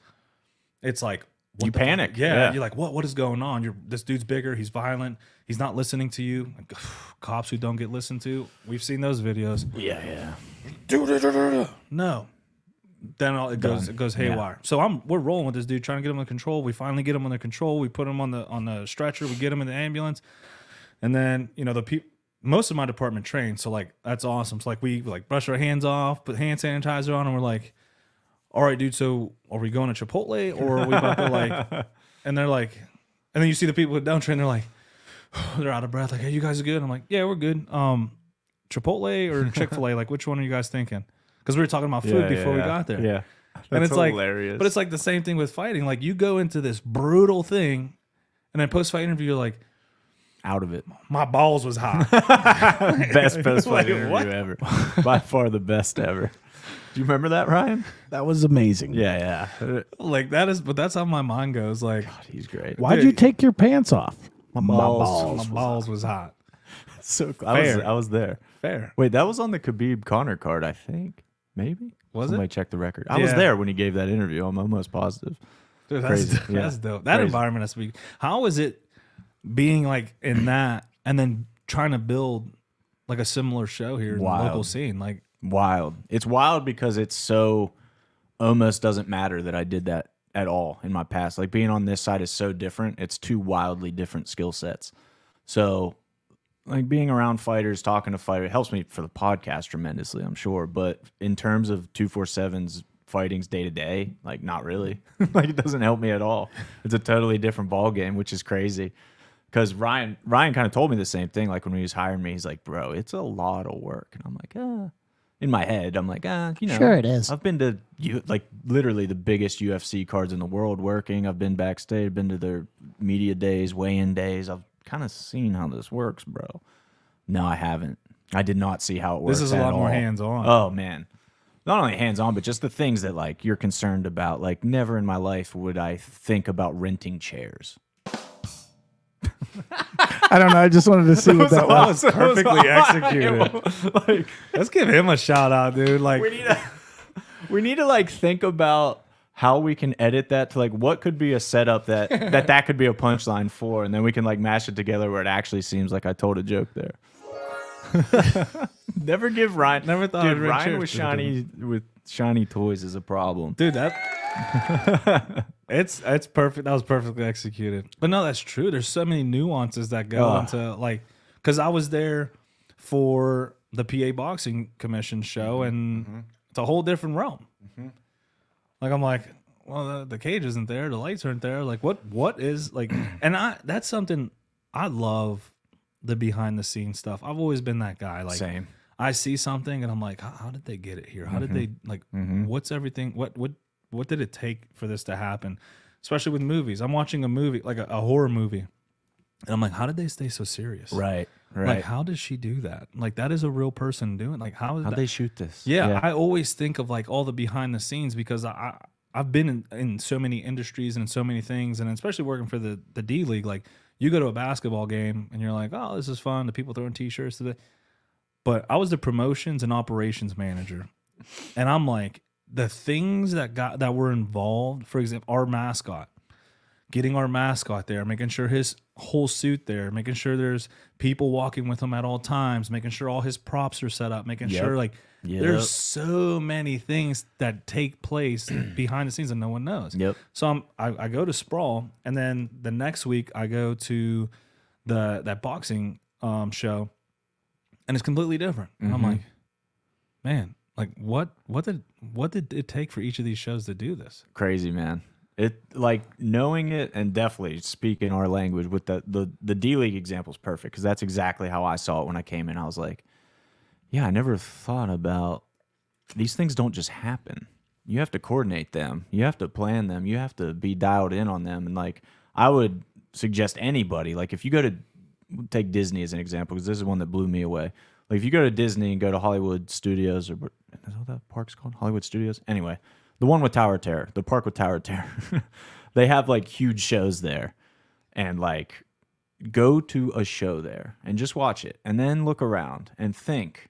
it's like You panic, Yeah, yeah. you're like, what what is going on? You're this dude's bigger. He's violent. He's not listening to you. Like, <sighs> cops who don't get listened to. We've seen those videos. Yeah, yeah. No. Then all, it goes it goes haywire. So I'm we're rolling with this dude, trying to get him under control. We finally get him under control. We put him on the on the stretcher. We get him in the ambulance, and then you know the people. Most of my department trained, so like that's awesome. So like we like brush our hands off, put hand sanitizer on, and we're like, "All right, dude. So are we going to Chipotle or are we about to like?" <laughs> And they're like, and then you see the people don't train. They're like, <sighs> they're out of breath. Like, "Hey, you guys are good." I'm like, "Yeah, we're good." Um, Chipotle or <laughs> Chick Fil A? like, which one are you guys thinking? Because we were talking about food before we got there. Yeah. and it's like, hilarious. but it's like the same thing with fighting. Like you go into this brutal thing, and then post fight interview, you're like, out of it. my balls was hot. <laughs> Best <laughs> best Like, fight interview what? ever. By far the best ever. Do you remember that, Ryan? That was amazing. Yeah, yeah. like that is, but that's how my mind goes. Like He's great. Why'd you take your pants off? My balls. my balls was hot. <laughs> So I was Fair. I was there. Fair. Wait, that was on the Khabib Connor card, I think. Maybe. Was it? Check the record. I was there when he gave that interview. I'm almost positive. Dude, that's, Crazy. <laughs> Yeah. that's dope. That Crazy. environment has to be. How is it being like in that and then trying to build like a similar show here in the local scene? Like wild. It's wild because it's so almost doesn't matter that I did that at all in my past. Like being on this side is so different. It's two wildly different skill sets. So like being around fighters, talking to fighters, helps me for the podcast tremendously, I'm sure. But in terms of 247's fightings day to day, like not really. <laughs> like it doesn't help me at all. It's a totally different ball game, which is crazy. Because Ryan Ryan kind of told me the same thing. Like when he was hiring me, he's like, "Bro, it's a lot of work," and I'm like, "Ah." In my head, I'm like, ah, you know, Sure it is. I've been to you like literally the biggest UFC cards in the world working. I've been backstage, been to their media days, weigh-in days. I've kind of seen how this works, bro. No, I haven't. I did not see how it works. This is a lot more hands-on. Oh man, not only hands on, but just the things that like you're concerned about. Like never in my life would I think about renting chairs. I don't know. I just wanted to see what <laughs> that was. was perfectly <laughs> executed. like Let's give him a shout out, dude. Like, we need to <laughs> we need to like think about how we can edit that to like what could be a setup that <laughs> that that could be a punchline for and then we can like mash it together where it actually seems like I told a joke there. <laughs> Never give Ryan Never thought Dude, Ryan with shiny with shiny toys is a problem. dude, that <laughs> it's it's perfect. That was perfectly executed. But no, that's true. There's so many nuances that go Ugh. into like because I was there for the PA Boxing Commission show, mm-hmm. and mm-hmm. it's a whole different realm. Mm-hmm. Like I'm like, well, the, the cage isn't there, the lights aren't there. Like what what is like? <clears throat> And I that's something I love the behind the scenes stuff. I've always been that guy. Like Same. I see something and I'm like, how, how did they get it here? How did mm-hmm. they like? Mm-hmm. What's everything? What what what did it take for this to happen? Especially with movies. I'm watching a movie like a, a horror movie, and I'm like, how did they stay so serious? Right. Right. Like, how does she do that? Like, that is a real person doing. Like, how is How'd they shoot this? Yeah, I always think of like all the behind the scenes because I, I I've been in, in so many industries and in so many things, and especially working for the the D League. Like you go to a basketball game and you're like, oh, this is fun. The people throwing T-shirts today. But I was the promotions and operations manager, and I'm like the things that got that were involved. For example, our mascot, getting our mascot there, making sure his whole suit there, making sure there's people walking with him at all times, making sure all his props are set up, making Yep. sure like Yep. there's so many things that take place <clears throat> behind the scenes and no one knows. Yep. So I'm, I, I go to Sprawl, and then the next week I go to the that boxing um, show, and it's completely different. And I'm like, man, like what what did what did it take for each of these shows to do this? crazy man it like knowing it and definitely speaking our language with the the, the d league example is perfect because that's exactly how i saw it when i came in. I was like yeah i never thought about these things don't just happen. You have to coordinate them. You have to plan them. You have to be dialed in on them. And like i would suggest anybody like if you go to take disney as an example because this is one that blew me away. Like if you go to disney and go to hollywood studios or is that what that park's called? Hollywood studios? Anyway the one with Tower Terror, the park with Tower Terror. <laughs> they have like huge shows there. And like go to a show there and just watch it and then look around and think,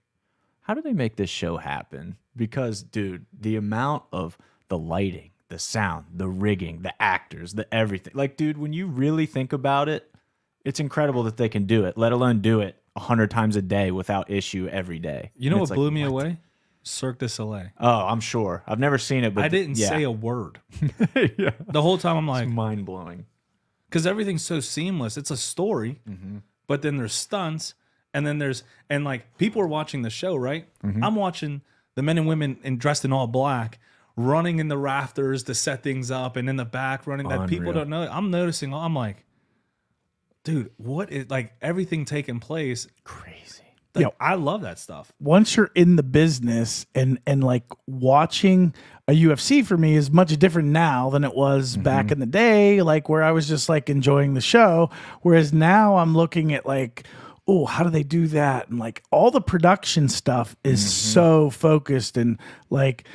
how do they make this show happen? Because dude, the amount of the lighting, the sound, the rigging, the actors, the everything. Like dude, when you really think about it, it's incredible that they can do it, let alone do it a hundred times a day without issue every day. You know what like, blew me away? Cirque du Soleil. Oh, I'm sure. I've never seen it, but I didn't yeah. say a word. <laughs> <laughs> yeah. The whole time I'm like, mind blowing. because everything's so seamless. It's a story, Mm-hmm. but then there's stunts, and then there's and like people are watching the show, right? Mm-hmm. I'm watching the men and women in dressed in all black running in the rafters to set things up, and in the back running that people don't know. I'm noticing. I'm like, dude, what is like everything taking place? Crazy. Like. I love that stuff. once you're in the business and and like watching a UFC for me is much different now than it was mm-hmm. back in the day like where I was just like enjoying the show whereas now I'm looking at like oh how do they do that and like all the production stuff is mm-hmm. so focused and like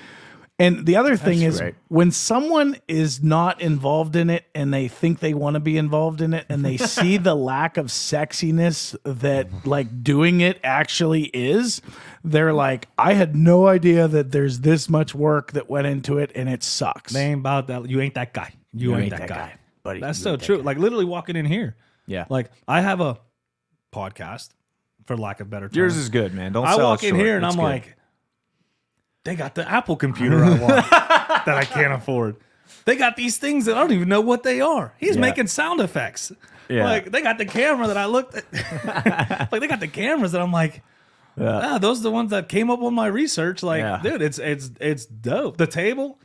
and the other thing That's is when someone is not involved in it and they think they want to be involved in it and they <laughs> see the lack of sexiness that mm-hmm. like doing it actually is, they're like, I had no idea that there's this much work that went into it and it sucks. They ain't about that. You ain't that guy. You, ain't, that, guy. buddy. That's You so ain't that true. guy. Like literally walking in here. Yeah. Like I have a podcast, for lack of better term. Yours is good, man. Don't I sell walk it in short. here and It's I'm good. like, they got the Apple computer I want <laughs> that I can't afford. They got these things that I don't even know what they are. He's Yeah. making sound effects. Yeah. Like they got the camera that I looked at. <laughs> like they got the cameras that I'm like, ah, those are the ones that came up on my research. Like, Yeah. dude, it's it's it's dope. The table.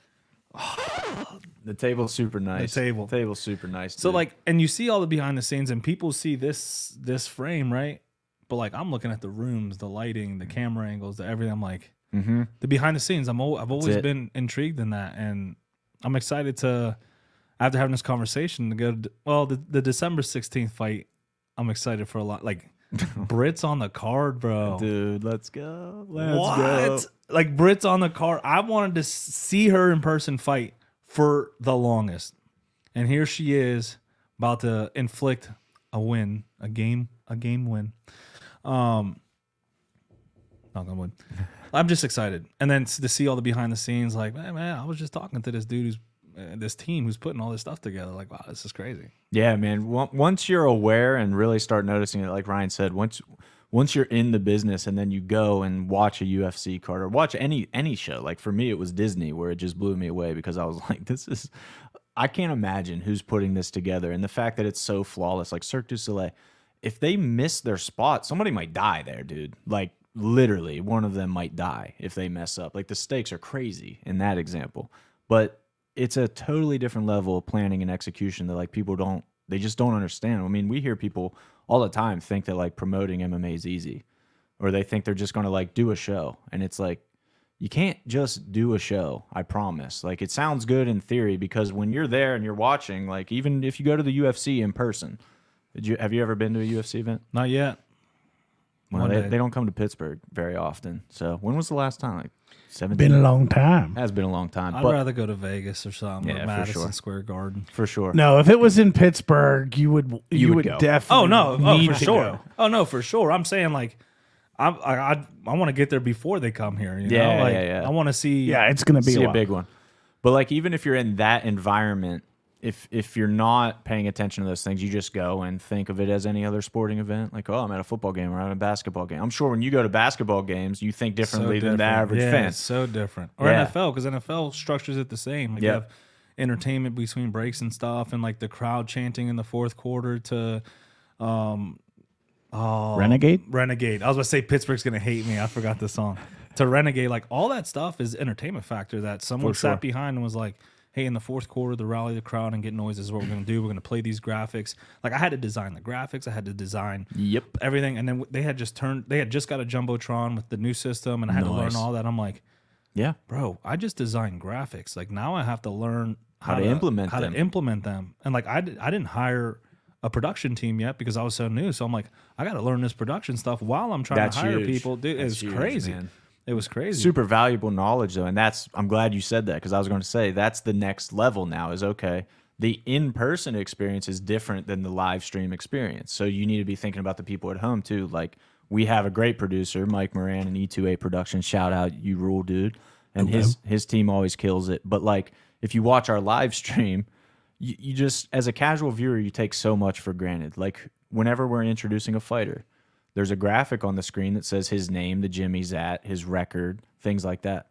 The table's super nice. The table. The table's super nice. So dude. like, and you see all the behind the scenes, and people see this this frame, right? But like, I'm looking at the rooms, the lighting, the camera angles, the everything. I'm like, the behind the scenes. I'm al- I've always Mm-hmm. been intrigued in that, and I'm excited to after having this conversation to go. To, well, the the December 16th fight, I'm excited for a lot. Like <laughs> Brits on the card, bro. dude, let's go. Let's what? go. Like Brits on the card. I wanted to see her in person fight for the longest. And here she is about to inflict a win, a game, a game win. Um not gonna win. I'm just excited. And then to see all the behind the scenes, like, man, man, I was just talking to this dude who's uh, this team who's putting all this stuff together. Like, wow, this is crazy. Yeah, man. Once you're aware and really start noticing it, like Ryan said, once once you're in the business and then you go and watch a UFC card or watch any any show. Like for me, it was Disney where it just blew me away because I was <laughs> like, this is. I can't imagine who's putting this together, and the fact that it's so flawless, like Cirque du Soleil. If they miss their spot, somebody might die there, dude. Like literally, one of them might die if they mess up. Like the stakes are crazy in that example, but it's a totally different level of planning and execution that like people don't they just don't understand. I mean, we hear people all the time think that like promoting MMA is easy or they think they're just going to like do a show and it's like you can't just do a show, I promise. Like it sounds good in theory because when you're there and you're watching, like even if you go to the UFC in person, did you have you ever been to a UFC event? Not yet. Well, One they, day. they don't come to Pittsburgh very often. So when was the last time? Like 17 Been a long time. has been a long time, I'd but rather go to Vegas or something, Yeah, or for Madison sure. Square Garden. for sure. No, if it was in Pittsburgh, you would you, would would, oh, definitely. Oh no, oh for sure. go. Oh no, for sure. I'm saying like, I I I, I want to get there before they come here. You Yeah, know? like, yeah, yeah. I want to see. Yeah, it's gonna be see a, a big one. But like even if you're in that environment, if if you're not paying attention to those things, you just go and think of it as any other sporting event. Like, oh, I'm at a football game or I'm at a basketball game. I'm sure when you go to basketball games, you think so differently than the average yeah, fan. so different. Or Yeah. NFL because NFL structures it the same. Like you have entertainment between breaks and stuff, and like the crowd chanting in the fourth quarter to. um oh, Renegade? Renegade. I was going to say Pittsburgh's gonna hate me. I forgot the song. to Renegade, like all that stuff is entertainment factor that someone For sure. sat behind and was like, hey, in the fourth quarter, to rally the crowd and get noise is what we're gonna do. We're gonna play these graphics. Like I had to design the graphics, I had to design Yep. everything, and then they had just turned they had just got a jumbotron with the new system and I had to learn all that. I'm like, Yeah. bro, I just designed graphics. Like now I have to learn How to implement how them. to implement them. And like I, I didn't hire a production team yet because I was so new. So I'm like, I got to learn this production stuff while I'm trying That's to hire huge. people. Dude, That's it's huge, crazy. man. It was crazy. Super valuable knowledge though, and that's I'm glad you said that because I was going to say that's the next level now. Is okay. The in-person experience is different than the live stream experience, so you need to be thinking about the people at home too. Like we have a great producer, Mike Moran, and E2A Production. Shout out, you rule, dude. And his his team always kills it. But like if you watch our live stream, you, you just as a casual viewer, you take so much for granted. Like whenever we're introducing a fighter, there's a graphic on the screen that says his name, the gym he's at, his record, things like that.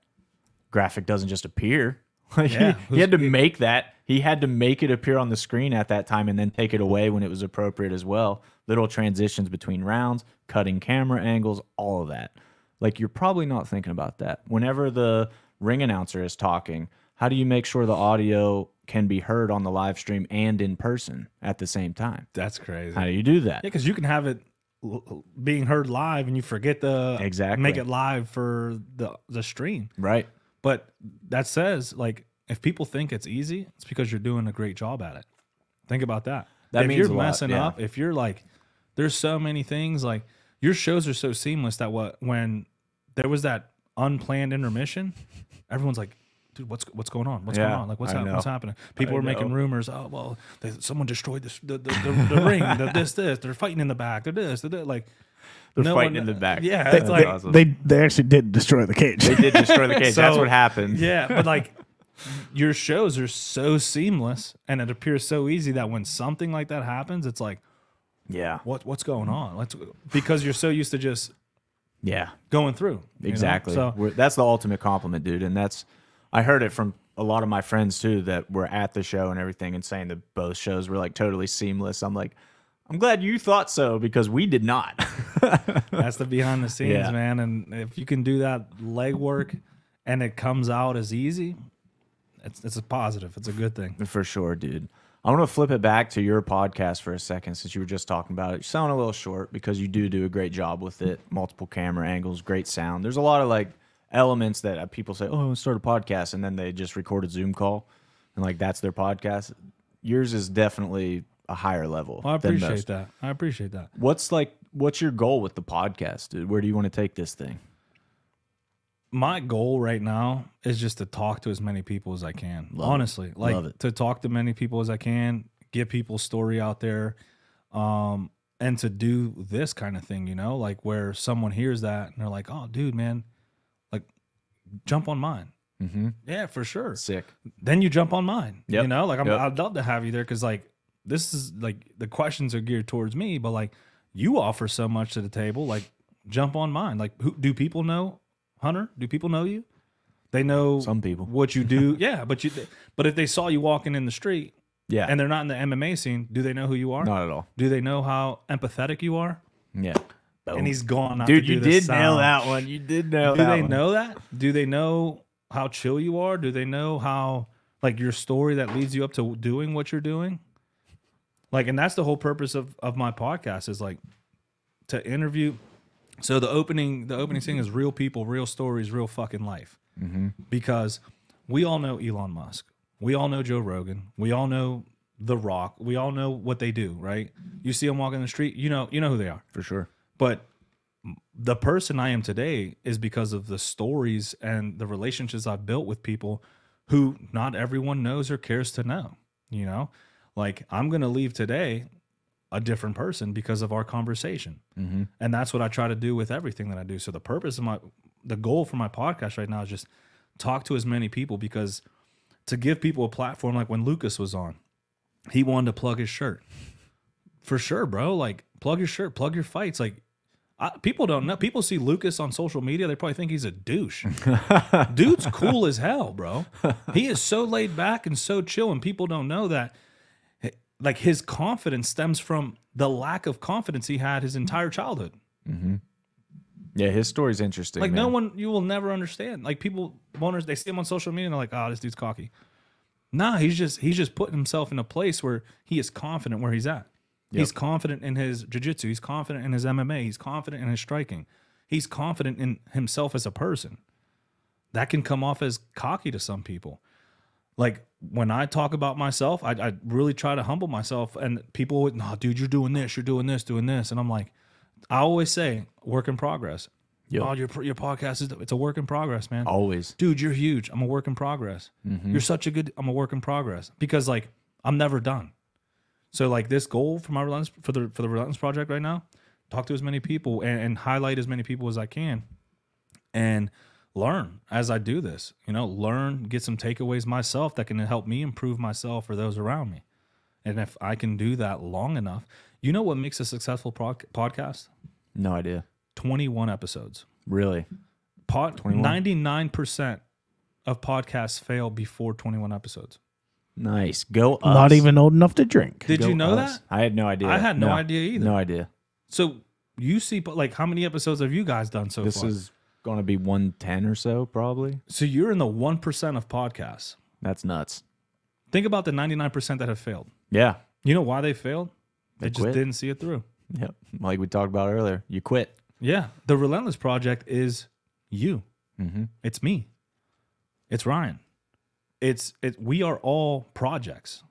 Graphic doesn't just appear. <laughs> Like he- Yeah, he, had to make that. He had to make it appear on the screen at that time and then take it away when it was appropriate as well. Little transitions between rounds, cutting camera angles, all of that. Like you're probably not thinking about that. Whenever the ring announcer is talking, how do you make sure the audio can be heard on the live stream and in person at the same time? That's crazy. How do you do that? Yeah, because you can have it being heard live and you forget the Exactly. make it live for the the stream. Right. But that says like if people think it's easy, it's because you're doing a great job at it. Think about that. That if means you're a lot, messing yeah. up, if you're like, there's so many things like your shows are so seamless that what when there was that unplanned intermission, everyone's like, dude, what's what's going on? What's going on? Like what's I hap- what's happening? People I are making rumors. Oh well, they, someone destroyed this, the the, the, the ring. The, <laughs> this this. They're fighting in the back. They're this. They're that. Like They're no fighting one- in the back. Yeah, That's it's like awesome. They they actually did destroy the cage. They did destroy the <laughs> cage. That's what happened. Yeah, but <laughs> like your shows are so seamless and it appears so easy that when something like that happens, it's like, Yeah. what what's going on? Let's because you're so used to just Yeah, going through. you know? exactly. So We're, that's the ultimate compliment, dude. And that's I heard it from a lot of my friends too that were at the show and everything, and saying that both shows were like totally seamless. I'm like, I'm glad you thought so because we did not. <laughs> that's the behind the scenes, Yeah. man. And if you can do that legwork and it comes out as easy, it's it's a positive. It's a good thing. For sure, dude. I want to flip it back to your podcast for a second since you were just talking about it. You sound a little short because you do do a great job with it. Multiple camera angles, great sound. There's a lot of like elements that uh, people say, "Oh, let's start a podcast," and then they just record a Zoom call, and like that's their podcast. Yours is definitely a higher level. Well, I appreciate that. I appreciate that. What's like? What's your goal with the podcast, dude? Where do you want to take this thing? my goal right now is just to talk to as many people as I can. honestly, like Love it. to talk to many people as I can, get people's story out there, um, and to do this kind of thing. You know, like where someone hears that and they're like, "Oh, dude, man, like jump on mine." Mm-hmm. Yeah, for sure. Sick. Then you jump on mine. Yep. You know, like I'm, Yep. I'd love to have you there because like this is like the questions are geared towards me, but like you offer so much to the table. Like jump on mine. Like who do people know Hunter? Do people know you? They know Some people. what you do. <laughs> yeah, but you but if they saw you walking in the street Yeah. and they're not in the MMA scene, do they know who you are? not at all. Do they know how empathetic you are? Yeah. And he's gone. Not Dude, to you this did nail that one. You did nail Do that they one. know that? Do they know how chill you are? Do they know how like your story that leads you up to doing what you're doing? Like, and that's the whole purpose of of my podcast is like to interview. So the opening the opening thing is real people, real stories, real fucking life. Mm-hmm. Because we all know Elon Musk, we all know Joe Rogan, we all know The Rock, we all know what they do, right? You see them walking the street, you know, you know who they are. For sure. But the person I am today is because of the stories and the relationships I've built with people who not everyone knows or cares to know. You know, like I'm going to leave today a different person because of our conversation. Mm-hmm. And that's what I try to do with everything that I do. So the purpose of my, the goal for my podcast right now is just talk to as many people because to give people a platform, like when Lucas was on, he wanted to plug his shirt for sure, bro. Like, plug your shirt, plug your fights. Like, I, people don't know. People see Lucas on social media, they probably think he's a douche. <laughs> Dude's cool as hell, bro. He is so laid back and so chill, and people don't know that. Like, his confidence stems from the lack of confidence he had his entire childhood. Mm-hmm. Yeah, his story's interesting. Like, no one, you will never understand. Like, people wonders, they see him on social media and they're like, oh, this dude's cocky. Nah, he's just he's just putting himself in a place where he is confident where he's at. He's confident in his jiu-jitsu. He's confident in his MMA. He's confident in his striking. He's confident in himself as a person. That can come off as cocky to some people. Like when I talk about myself, I, I really try to humble myself. And people would, no, dude, you're doing this, you're doing this, doing this. And I'm like, I always say, work in progress. Yep. Oh, your your podcast is it's a work in progress, man always. dude, you're huge. I'm a work in progress. Mm-hmm. You're such a good. I'm a work in progress because like I'm never done. So like this goal for my relentless for the for the relentless project right now, talk to as many people and, and highlight as many people as I can, and learn as I do this. You know, learn, get some takeaways myself that can help me improve myself or those around me. And if I can do that long enough, you know what makes a successful podcast? No idea. 21 episodes. Really? Pod, 99% of podcasts fail before 21 episodes. Nice. Go us. Not even old enough to drink. Did Go you know us. that? I had no idea. I had no idea either. No idea. So you see, but like, how many episodes have you guys done so far? This far? is going to be 110 or so, probably. so you're in the 1% of podcasts. That's nuts. Think about the 99% that have failed. Yeah. You know why they failed? They, They just quit. didn't see it through. Yep. Like we talked about earlier. You quit. Yeah. The Relentless Project is you. Mm-hmm. It's me. It's Ryan. It's it we are all projects.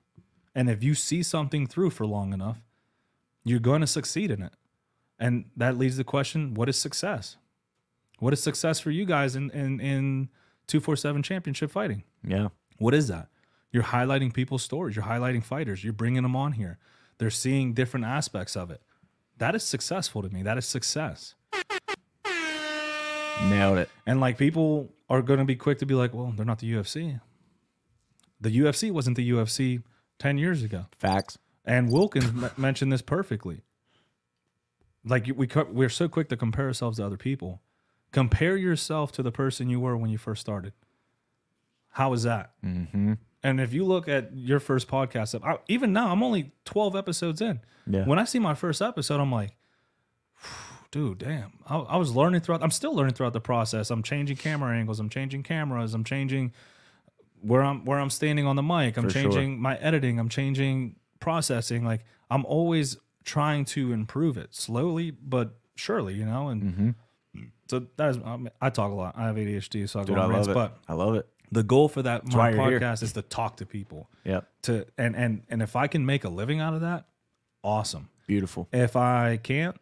And if you see something through for long enough, you're going to succeed in it. And that leads to the question, what is success? What is success for you guys in in in 247 championship fighting? Yeah. What is that? You're highlighting people's stories, you're highlighting fighters, you're bringing them on here. They're seeing different aspects of it. That is successful to me. That is success. Nailed it. And like people are going to be quick to be like, well, they're not the UFC. The UFC wasn't the UFC 10 years ago. Facts. And Wilkins m- mentioned this perfectly. Like we co- we're so quick to compare ourselves to other people. Compare yourself to the person you were when you first started. How is that? Mm-hmm. And if you look at your first podcast, I, even now, I'm only 12 episodes in. Yeah. When I see my first episode, I'm like, <sighs> dude, damn. I, I was learning throughout, I'm still learning throughout the process. I'm changing camera angles, I'm changing cameras, I'm changing where I'm where I'm standing on the mic. I'm For sure. changing my editing, I'm changing processing. Like I'm always trying to improve it slowly but surely, you know? And Mm-hmm. so that is, I, mean, I talk a lot. I have ADHD, so I Dude, go I rants, love it. but I love it. the goal for that my why you're here. podcast is to talk to people Yeah. to and and and if I can make a living out of that, awesome. Beautiful. If I can't,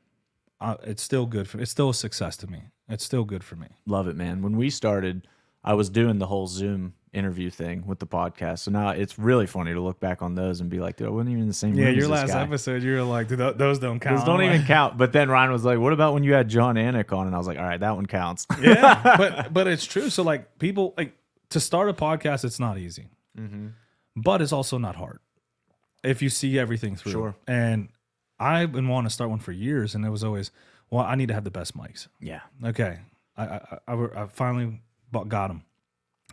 uh, it's still good for. It's still a success to me. It's still good for me. Love it, man. When we started, I was doing the whole Zoom interview thing with the podcast. So now it's really funny to look back on those and be like, dude, I wasn't even in the same room. as this guy. episode, you were like, those don't count. Those don't even <laughs> count. But then Ryan was like, "What about when you had Jon Anik on?" And I was like, "All right, that one counts." yeah, but <laughs> but it's true. So like people like to start a podcast, it's not easy, Mm-hmm. but it's also not hard if you see everything through. Sure. And I've been wanting to start one for years, and it was always, well, I need to have the best mics. yeah. Okay, I I, I, I finally bought, got them.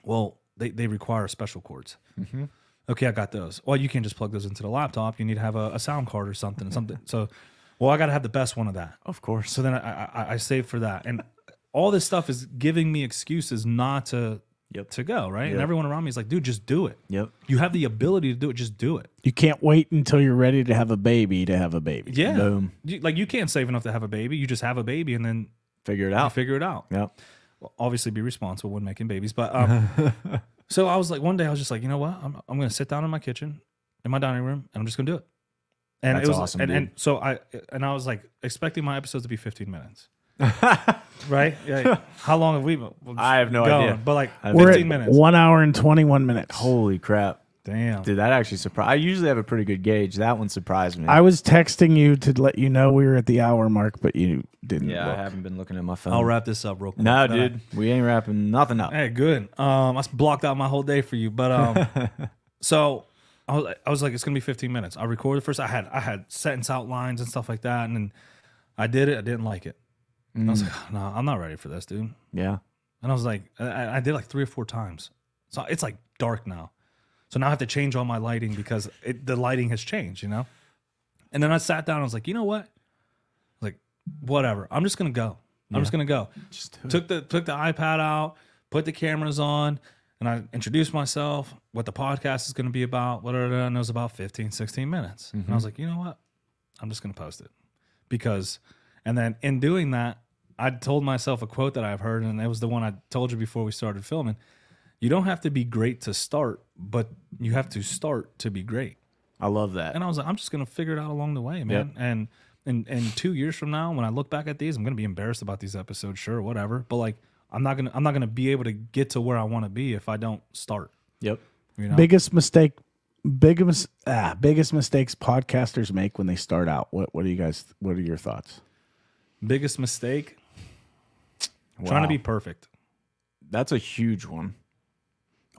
Well, they they require special cords. Mm-hmm. Okay, I got those. Well, you can't just plug those into the laptop. You need to have a, a sound card or something. Something. So, well, I got to have the best one of that. Of course. So then I, I I saved for that, and all this stuff is giving me excuses not to Yep. to go right. And everyone around me is like, dude, just do it. Yep. You have the ability to do it. Just do it. You can't wait until you're ready to have a baby to have a baby. Yeah. Boom. You, like you can't save enough to have a baby. You just have a baby and then Figure it you out. figure it out. Yep. Well, obviously be responsible when making babies. But um, <laughs> so I was like, one day I was just like, you know what? I'm, I'm going to sit down in my kitchen, in my dining room, and I'm just going to do it. And That's it was awesome, and, and so I and I was like expecting my episodes to be 15 minutes. <laughs> right? Yeah. How long have we? been I have no going? idea. But like I- 15 We're at minutes. one hour and 21 minutes. Holy crap. Damn. Dude, that actually surprised. I usually have a pretty good gauge. That one surprised me. I was texting you to let you know we were at the hour mark, but you didn't. yeah, look. I haven't been looking at my phone. I'll wrap this up real quick. No, Then I- dude, we ain't wrapping nothing up. Hey, good. Um, I s- blocked out my whole day for you, but um, <laughs> so I was, I was like, it's gonna be 15 minutes. I recorded first. I had I had sentence outlines and stuff like that, and then I did it. I didn't like it. I was like, no, I'm not ready for this, dude. Yeah. And I was like, I, I did like three or four times. So it's like dark now. So now I have to change all my lighting because it, the lighting has changed, you know. And then I sat down. I was like, you know what? Like, whatever. I'm just gonna go. I'm just gonna go Just took the took the iPad out, put the cameras on, and I introduced myself, what the podcast is going to be about, whatever, and it was about 15, 16 minutes. And I mm-hmm. was like, you know what? I'm just going to post it because, and then in doing that, I told myself a quote that I've heard, and it was the one I told you before we started filming. You don't have to be great to start, but you have to start to be great. I love that. And I was like, I'm just gonna figure it out along the way, man. And and and two years from now, when I look back at these, I'm gonna be embarrassed about these episodes, sure, whatever. But like, I'm not gonna I'm not gonna be able to get to where I want to be if I don't start. Yep. You know, Biggest mistake, biggest ah, biggest mistakes podcasters make when they start out. What what do you guys? What are your thoughts? biggest mistake, trying to be perfect. That's a huge one.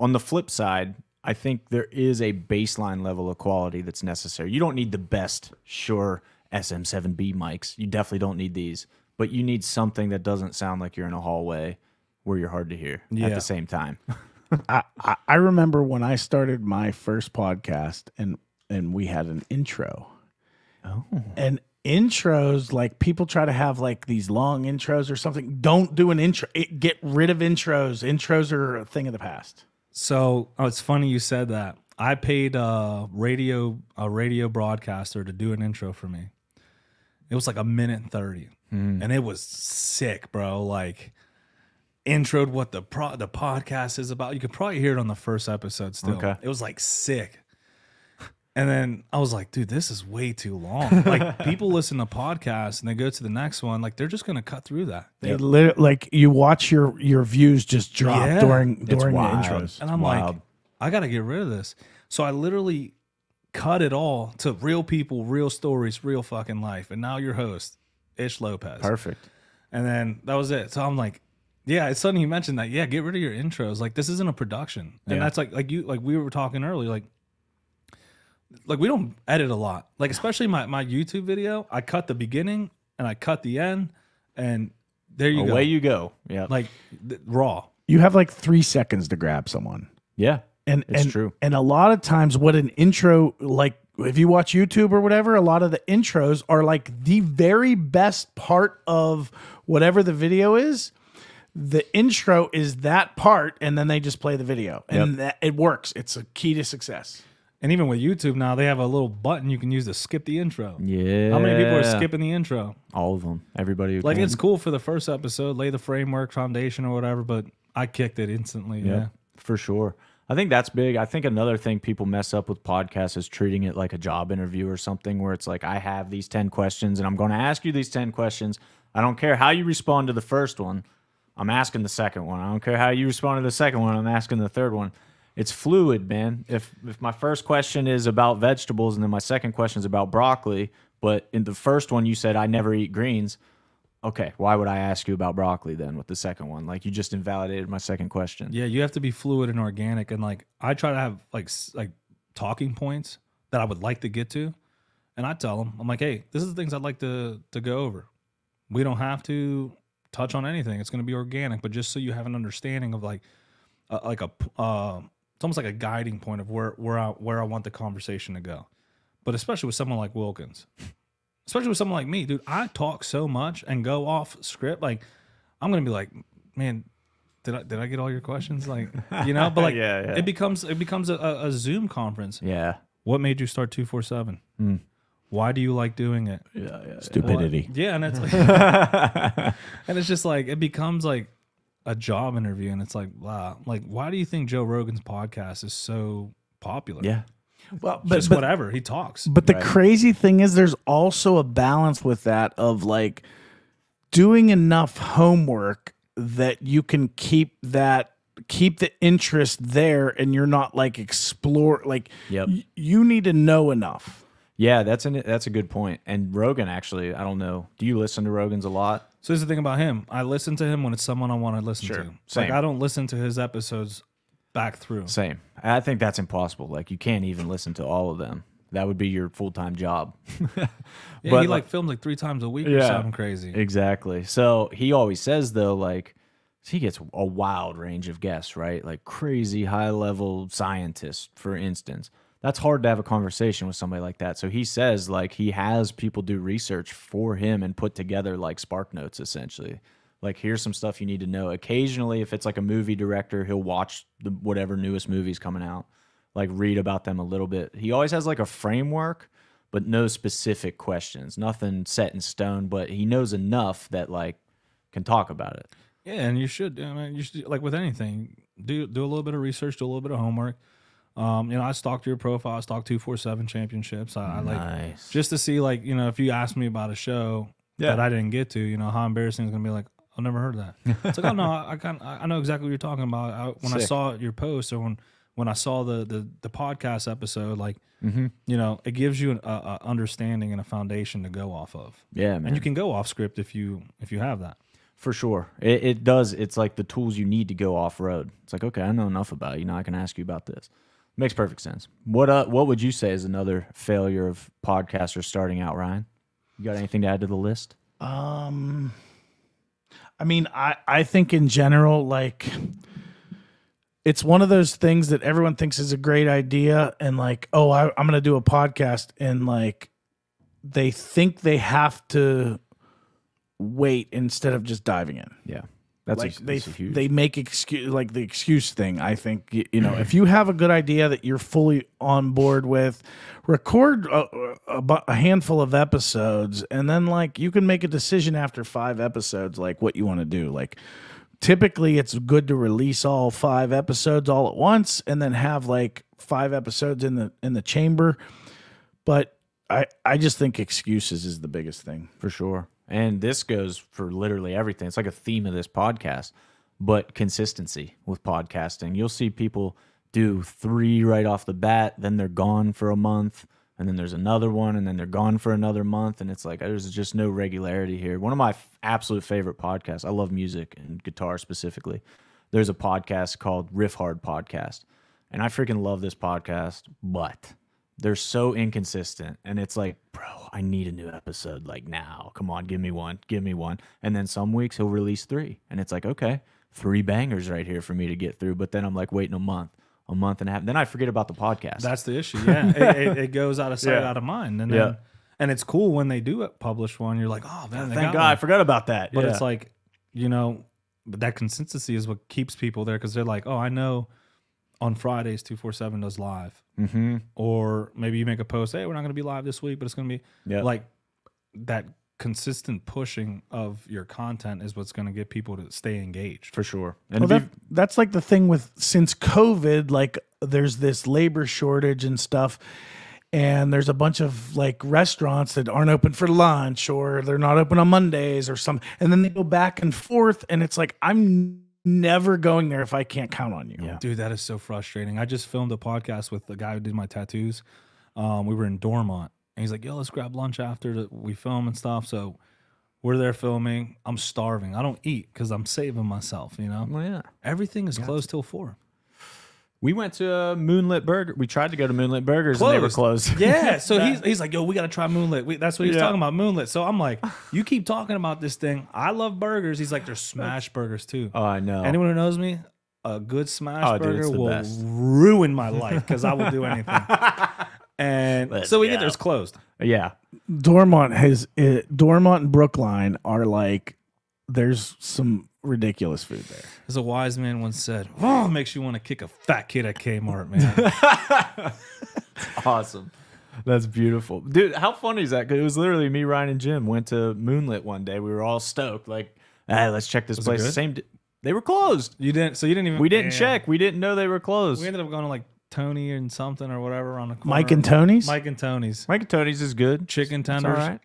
On the flip side, I think there is a baseline level of quality that's necessary. You don't need the best, sure, SM7B mics. You definitely don't need these, but you need something that doesn't sound like you're in a hallway where you're hard to hear at the same time. <laughs> I, I I remember when I started my first podcast and and we had an intro. Oh. And intros, like people try to have like these long intros or something. Don't do an intro. It, get rid of intros. Intros are a thing of the past. So oh, it's funny you said that. I paid a radio a radio broadcaster to do an intro for me. It was like a minute and thirty, hmm. and it was sick, bro. Like introed what the pro the podcast is about. You could probably hear it on the first episode. Still, Okay. it was like sick. And then I was like, dude, this is way too long. Like <laughs> people listen to podcasts and they go to the next one, like they're just gonna cut through that. They lit- like you watch your your views just drop Yeah. during It's during the wild. intros. And I'm wild. like, I got to get rid of this. So I literally cut it all to real people, real stories, real fucking life. And now your host, Ish Lopez. Perfect. And then that was it. So I'm like, yeah, it's funny you mentioned that. Yeah, get rid of your intros. Like this isn't a production. And Yeah. that's like like you like we were talking earlier, like like we don't edit a lot. Like especially my my YouTube video, I cut the beginning and I cut the end and there you go. Away you go. Yeah. like th- raw. You have like three seconds to grab someone. yeah. And It's and, true. And a lot of times, what an intro like, if you watch YouTube or whatever, a lot of the intros are like the very best part of whatever the video is. The intro is that part, and then they just play the video, and that, it works. It's a key to success. And even with YouTube now, they have a little button you can use to skip the intro. Yeah. How many people are skipping the intro? All of them. Everybody. who Like can. it's cool for the first episode, lay the framework, foundation, or whatever. But I kicked it instantly. Yeah. for sure. I think that's big. I think another thing people mess up with podcasts is treating it like a job interview or something where it's like, I have these 10 questions and I'm going to ask you these 10 questions. I don't care how you respond to the first one. I'm asking the second one. I don't care how you respond to the second one. I'm asking the third one. It's fluid, man. If if my first question is about vegetables and then my second question is about broccoli, but in the first one you said I never eat greens, okay, why would I ask you about broccoli then with the second one? Like you just invalidated my second question. Yeah, you have to be fluid and organic, and like I try to have like like talking points that I would like to get to, and I tell them, I'm like, hey, this is the things I'd like to to go over. We don't have to touch on anything. It's going to be organic, but just so you have an understanding of like uh, like a uh, it's almost like a guiding point of where where I where I want the conversation to go. But especially with someone like Wilkins, especially with someone like me, dude, I talk so much and go off script. Like I'm gonna be like, man, did I did I get all your questions? Like, you know, but <laughs> like, Yeah, yeah. it becomes it becomes a, a, a Zoom conference. Yeah. What made you start two four seven? Hmm. Why do you like doing it? Yeah, yeah Stupidity. Yeah, and it's <laughs> like, <laughs> and it's just like it becomes like a job interview, and it's like, wow, like why do you think Joe Rogan's podcast is so popular? Yeah. Well, just whatever he talks. But the crazy thing is, there's also a balance with that of like doing enough homework that you can keep that keep the interest there, and you're not like explore like Yep. y- you need to know enough. Yeah, that's an that's a good point. And Rogan actually, I don't know. Do you listen to Rogan's a lot? So here's the thing about him. I listen to him when it's someone I want to listen Sure. to. Like Same. I don't listen to his episodes back through. Same. I think that's impossible. Like you can't even listen to all of them. That would be your full time job. <laughs> <laughs> Yeah, But, he like like- films like three times a week or Yeah. something crazy. Exactly. So he always says though, like he gets a wild range of guests, right? Like crazy high level scientists, for instance. That's hard to have a conversation with somebody like that. So he says like he has people do research for him and put together like spark notes essentially. Like here's some stuff you need to know. Occasionally, if it's like a movie director, he'll watch the whatever newest movie's coming out, like read about them a little bit. He always has like a framework, but no specific questions. Nothing set in stone, but he knows enough that like can talk about it. Yeah, and you should. I mean, you should like with anything, do do a little bit of research, do a little bit of homework. Um, you know, I stalked your profile, I stalked two four seven championships. I, I like Nice. just to see like you know if you asked me about a show Yeah. that I didn't get to, you know how embarrassing it's gonna be. Like I've never heard of that. It's like oh no, I, I kind I know exactly what you're talking about. I, when I saw your post or when when I saw the the, the podcast episode, like Mm-hmm. you know, it gives you an a, a understanding and a foundation to go off of, Yeah, man. and you can go off script if you if you have that. For sure. It, it does. It's like the tools you need to go off road. It's like, okay, I know enough about you. Now I can ask you about this. Makes perfect sense. What uh, what would you say is another failure of podcasters starting out, Ryan? You got anything to add to the list? Um, I mean, I I think in general, like it's one of those things that everyone thinks is a great idea, and like, oh, I, I'm going to do a podcast, and like they think they have to wait instead of just diving in. Yeah. That's like a, they huge. they make excuse like the excuse thing. I think y- you know if you have a good idea that you're fully on board with, record a, a, a handful of episodes, and then like you can make a decision after five episodes, like what you want to do. Like typically, it's good to release all five episodes all at once, and then have like five episodes in the in the chamber. But I I just think excuses is the biggest thing. for sure. And this goes for literally everything. It's like a theme of this podcast, but consistency with podcasting. You'll see people do three right off the bat, then they're gone for a month, and then there's another one, and then they're gone for another month. And it's like there's just no regularity here. One of my f- absolute favorite podcasts, I love music and guitar specifically. There's a podcast called Riff Hard Podcast. And I freaking love this podcast, but they're so inconsistent, and it's like, bro, I need a new episode like now. Come on, give me one, give me one. And then some weeks he'll release three, and it's like, okay, three bangers right here for me to get through. But then I'm like waiting a month, a month and a half. Then I forget about the podcast. That's the issue. Yeah, <laughs> it, it, it goes out of sight, Yeah. out of mind, and Yeah. and it's cool when they do publish one. You're like, oh man, Thank God, I forgot about that. But Yeah. it's like, you know, but that consistency is what keeps people there because they're like, oh, I know on Fridays two four seven does live, mm-hmm. or maybe you make a post, hey, we're not going to be live this week, but it's going to be Yeah. like that consistent pushing of your content is what's going to get people to stay engaged. for sure. And Well, that, that's like the thing with since COVID, like there's this labor shortage and stuff. And there's a bunch of like restaurants that aren't open for lunch or they're not open on Mondays or something. And then they go back and forth. And it's like, I'm never going there if I can't count on you. Yeah. Dude, that is so frustrating. I just filmed a podcast with the guy who did my tattoos. Um, we were in Dormont, and he's like, "Yo, let's grab lunch after the, we film and stuff." So we're there filming. I'm starving. I don't eat because I'm saving myself. You know, well, yeah. everything is closed till four. We went to uh, Moonlit Burger. We tried to go to Moonlit Burgers and they were closed. <laughs> Yeah. <laughs> So he's, he's like, "Yo, we got to try Moonlit." We, that's what he's Yeah. talking about, Moonlit. So I'm like, "You keep talking about this thing. I love burgers." He's like, "There's smash burgers too." Oh, I know. Anyone who knows me, a good smash Oh, burger it's the will best. ruin my life because I will do <laughs> anything. and Let's so we get go. there, it's closed. yeah. Dormont has uh, Dormont and Brookline are like there's some ridiculous food there. As a wise man once said, "Oh, makes you want to kick a fat kid at Kmart, man." <laughs> Awesome. That's beautiful. Dude, how funny is that? Because it was literally me, Ryan, and Jim went to Moonlit one day. We were all stoked. Like, hey, let's check this it place. good? Same. D- they were closed. you didn't, so you didn't even. We didn't Yeah. check. We didn't know they were closed. We ended up going to like Tony and something or whatever on the corner. Mike and Tony's. Mike and Tony's Mike and Tony's is good. chicken It's all tenders. right.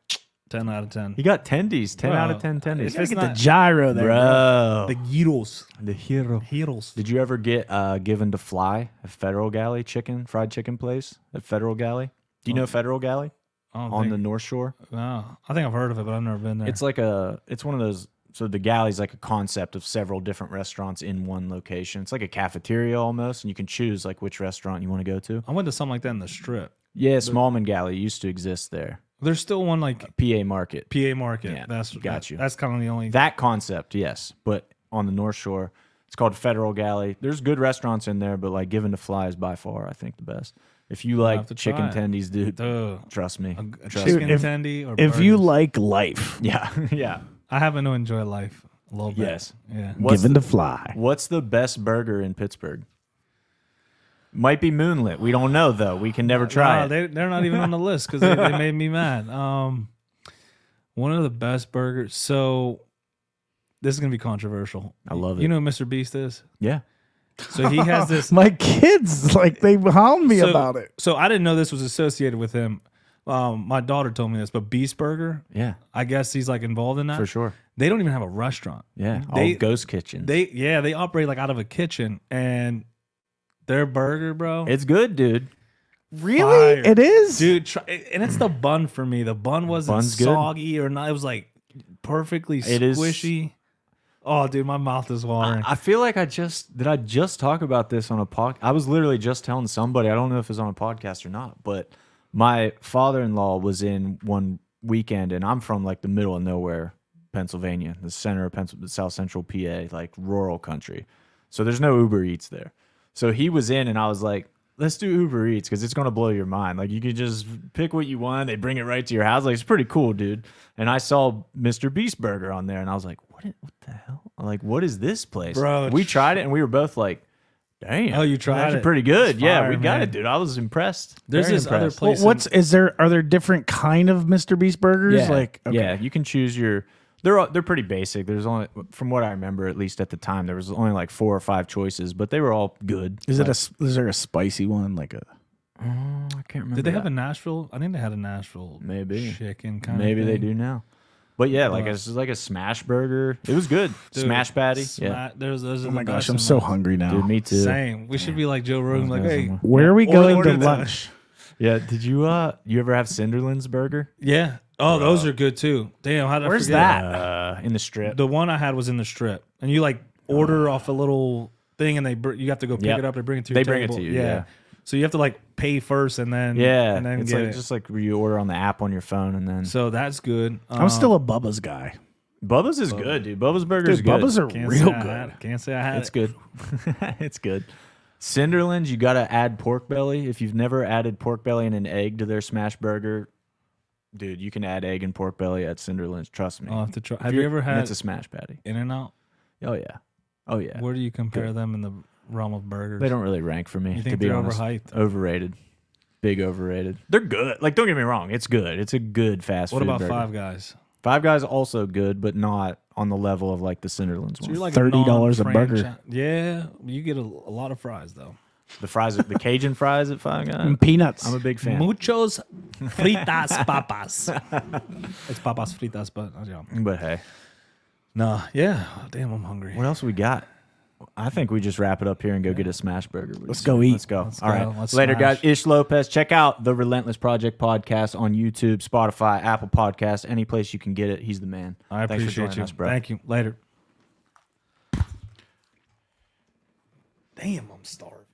Ten out of ten. He got tendies. 10 out of 10 tendies. if Gotta it's get not- the gyro there, bro. Bro. The gyros. The hero. Heroes. Did you ever get uh, given to fly at Federal Galley chicken, fried chicken place at Federal Galley? Do you know Federal Galley I don't on think, the North Shore? No, I think I've heard of it, but I've never been there. It's like a, it's one of those. So the galley's like a concept of several different restaurants in one location. It's like a cafeteria almost, and you can choose like which restaurant you want to go to. I went to something like that in the strip. Yeah, Smallman Galley used to exist there. There's still one like uh, PA Market. PA Market. Yeah, that's got you. That's kind of the only. That concept, yes, but on the North Shore, it's called Federal Galley. There's good restaurants in there, but like Given to Fly is by far, I think, the best. If you like to chicken tendies, dude, Duh. trust me. a Trust chicken me. if- tendy or If you like life, <laughs> Yeah, <laughs> yeah. I happen to enjoy life a little bit. Yes. Yeah. What's given the, to fly. what's the best burger in Pittsburgh? Might be Moonlit. We don't know though. We can never try Nah, it. They, they're not even on the list because they, they made me mad. <laughs> Um, one of the best burgers. So this is gonna be controversial. I love it. You know who Mr. Beast is? Yeah. So he has <laughs> this. My kids like they hound me so, about it. So I didn't know this was associated with him. Um, my daughter told me this, but Beast Burger, Yeah, I guess he's like involved in that. for sure. They don't even have a restaurant. Yeah. They- All ghost kitchens. They yeah, they operate like out of a kitchen and their burger, bro. it's good, dude. Really, Fire. it is. dude, try, and it's the bun for me. The bun wasn't Bun's good. soggy or not. It was like perfectly It is- squishy. Oh, dude, my mouth is watering. I feel like I just did. I just talk about this on a pod. I was literally just telling somebody. I don't know if it's on a podcast or not, but my father-in-law was in one weekend, and I'm from like the middle of nowhere, Pennsylvania, the center of Pennsylvania, South Central PA, like rural country. So there's no Uber Eats there. So he was in, and I was like, "Let's do Uber Eats because it's gonna blow your mind. Like you could just pick what you want. They bring it right to your house. Like it's pretty cool, dude." And I saw Mr. Beast Burger on there, and I was like, "What? What the hell? Like, what is this place, Bro, We tried it, and we were both like." Damn! Oh, you tried actually it? pretty good. It's yeah, fire, we got man. it, dude. I was impressed. There's Very this other impressed. place- Well, what's is there? Are there different kind of Mr. Beast burgers? Yeah, Like, okay. yeah, you can choose your. They're they're pretty basic. There's only, from what I remember, at least at the time, there was only like four or five choices, but they were all good. Is it Like, a? s- Is there a spicy one? Like a? Oh, I can't remember. Did they have a Nashville? I think they had a Nashville Maybe. chicken kind Maybe of they do now. But yeah, like Uh, it's like a smash burger. It was good. <laughs> Dude, smash patty. yeah. Sma- There's, those Oh my gosh, I'm in so hungry now. Dude, me too. Same. We should be like Joe Rogan, like, hey, somewhere. Where are we Or- going order to the- lunch? Yeah. Did you uh you ever have Cinderland's burger? yeah. Oh, those are good too. Damn, how did Where's I forget? that? Uh, in the strip. The one I had was in the strip, and you like order off a little thing, and they br- you have to go pick Yep. it up. They bring it to your They bring it table. to you, yeah. So you have to like pay first and then Yeah, and then it's get like it. just like where you order on the app on your phone, and then so that's good. I'm Um, still a Bubba's guy. Bubba's is good, dude. Bubba's burgers Dude, good. Bubba's are can't real say I good. had. Can't say I had It's it. good. <laughs> <laughs> it's good. Cinderlands, you got to add pork belly. If you've never added pork belly and an egg to their smash burger, dude, you can add egg and pork belly at Cinderlands. Trust me. I'll have to try. Have you ever had It's a smash patty. In and Out? Oh yeah. Oh yeah. Where do you compare them in the realm of burgers? They don't really rank for me. You to think be they're honest. overhyped? Overrated. Big overrated. They're good. Like, don't get me wrong. It's good. It's a good fast food. What food. about burger. Five Guys? Five Guys also good, but not on the level of like the Cinderlands So one. you're like $30 a burger. non-franchi- Yeah, you get a, a lot of fries though. The fries, the Cajun fries at Five Guys. And peanuts. I'm a big fan. Muchos fritas papas. <laughs> it's papas fritas, but uh, yeah. But hey, No, yeah. Damn, I'm hungry. what else we got? I think we just wrap it up here and go get a smash burger. Let's go eat. Let's go. Let's All go. right. Let's Later, smash. guys. Ish Lopez. Check out the Relentless Project podcast on YouTube, Spotify, Apple Podcasts, any place you can get it. He's the man. I Thanks for appreciate joining you, us, bro. Thank you. Later. Damn, I'm starving.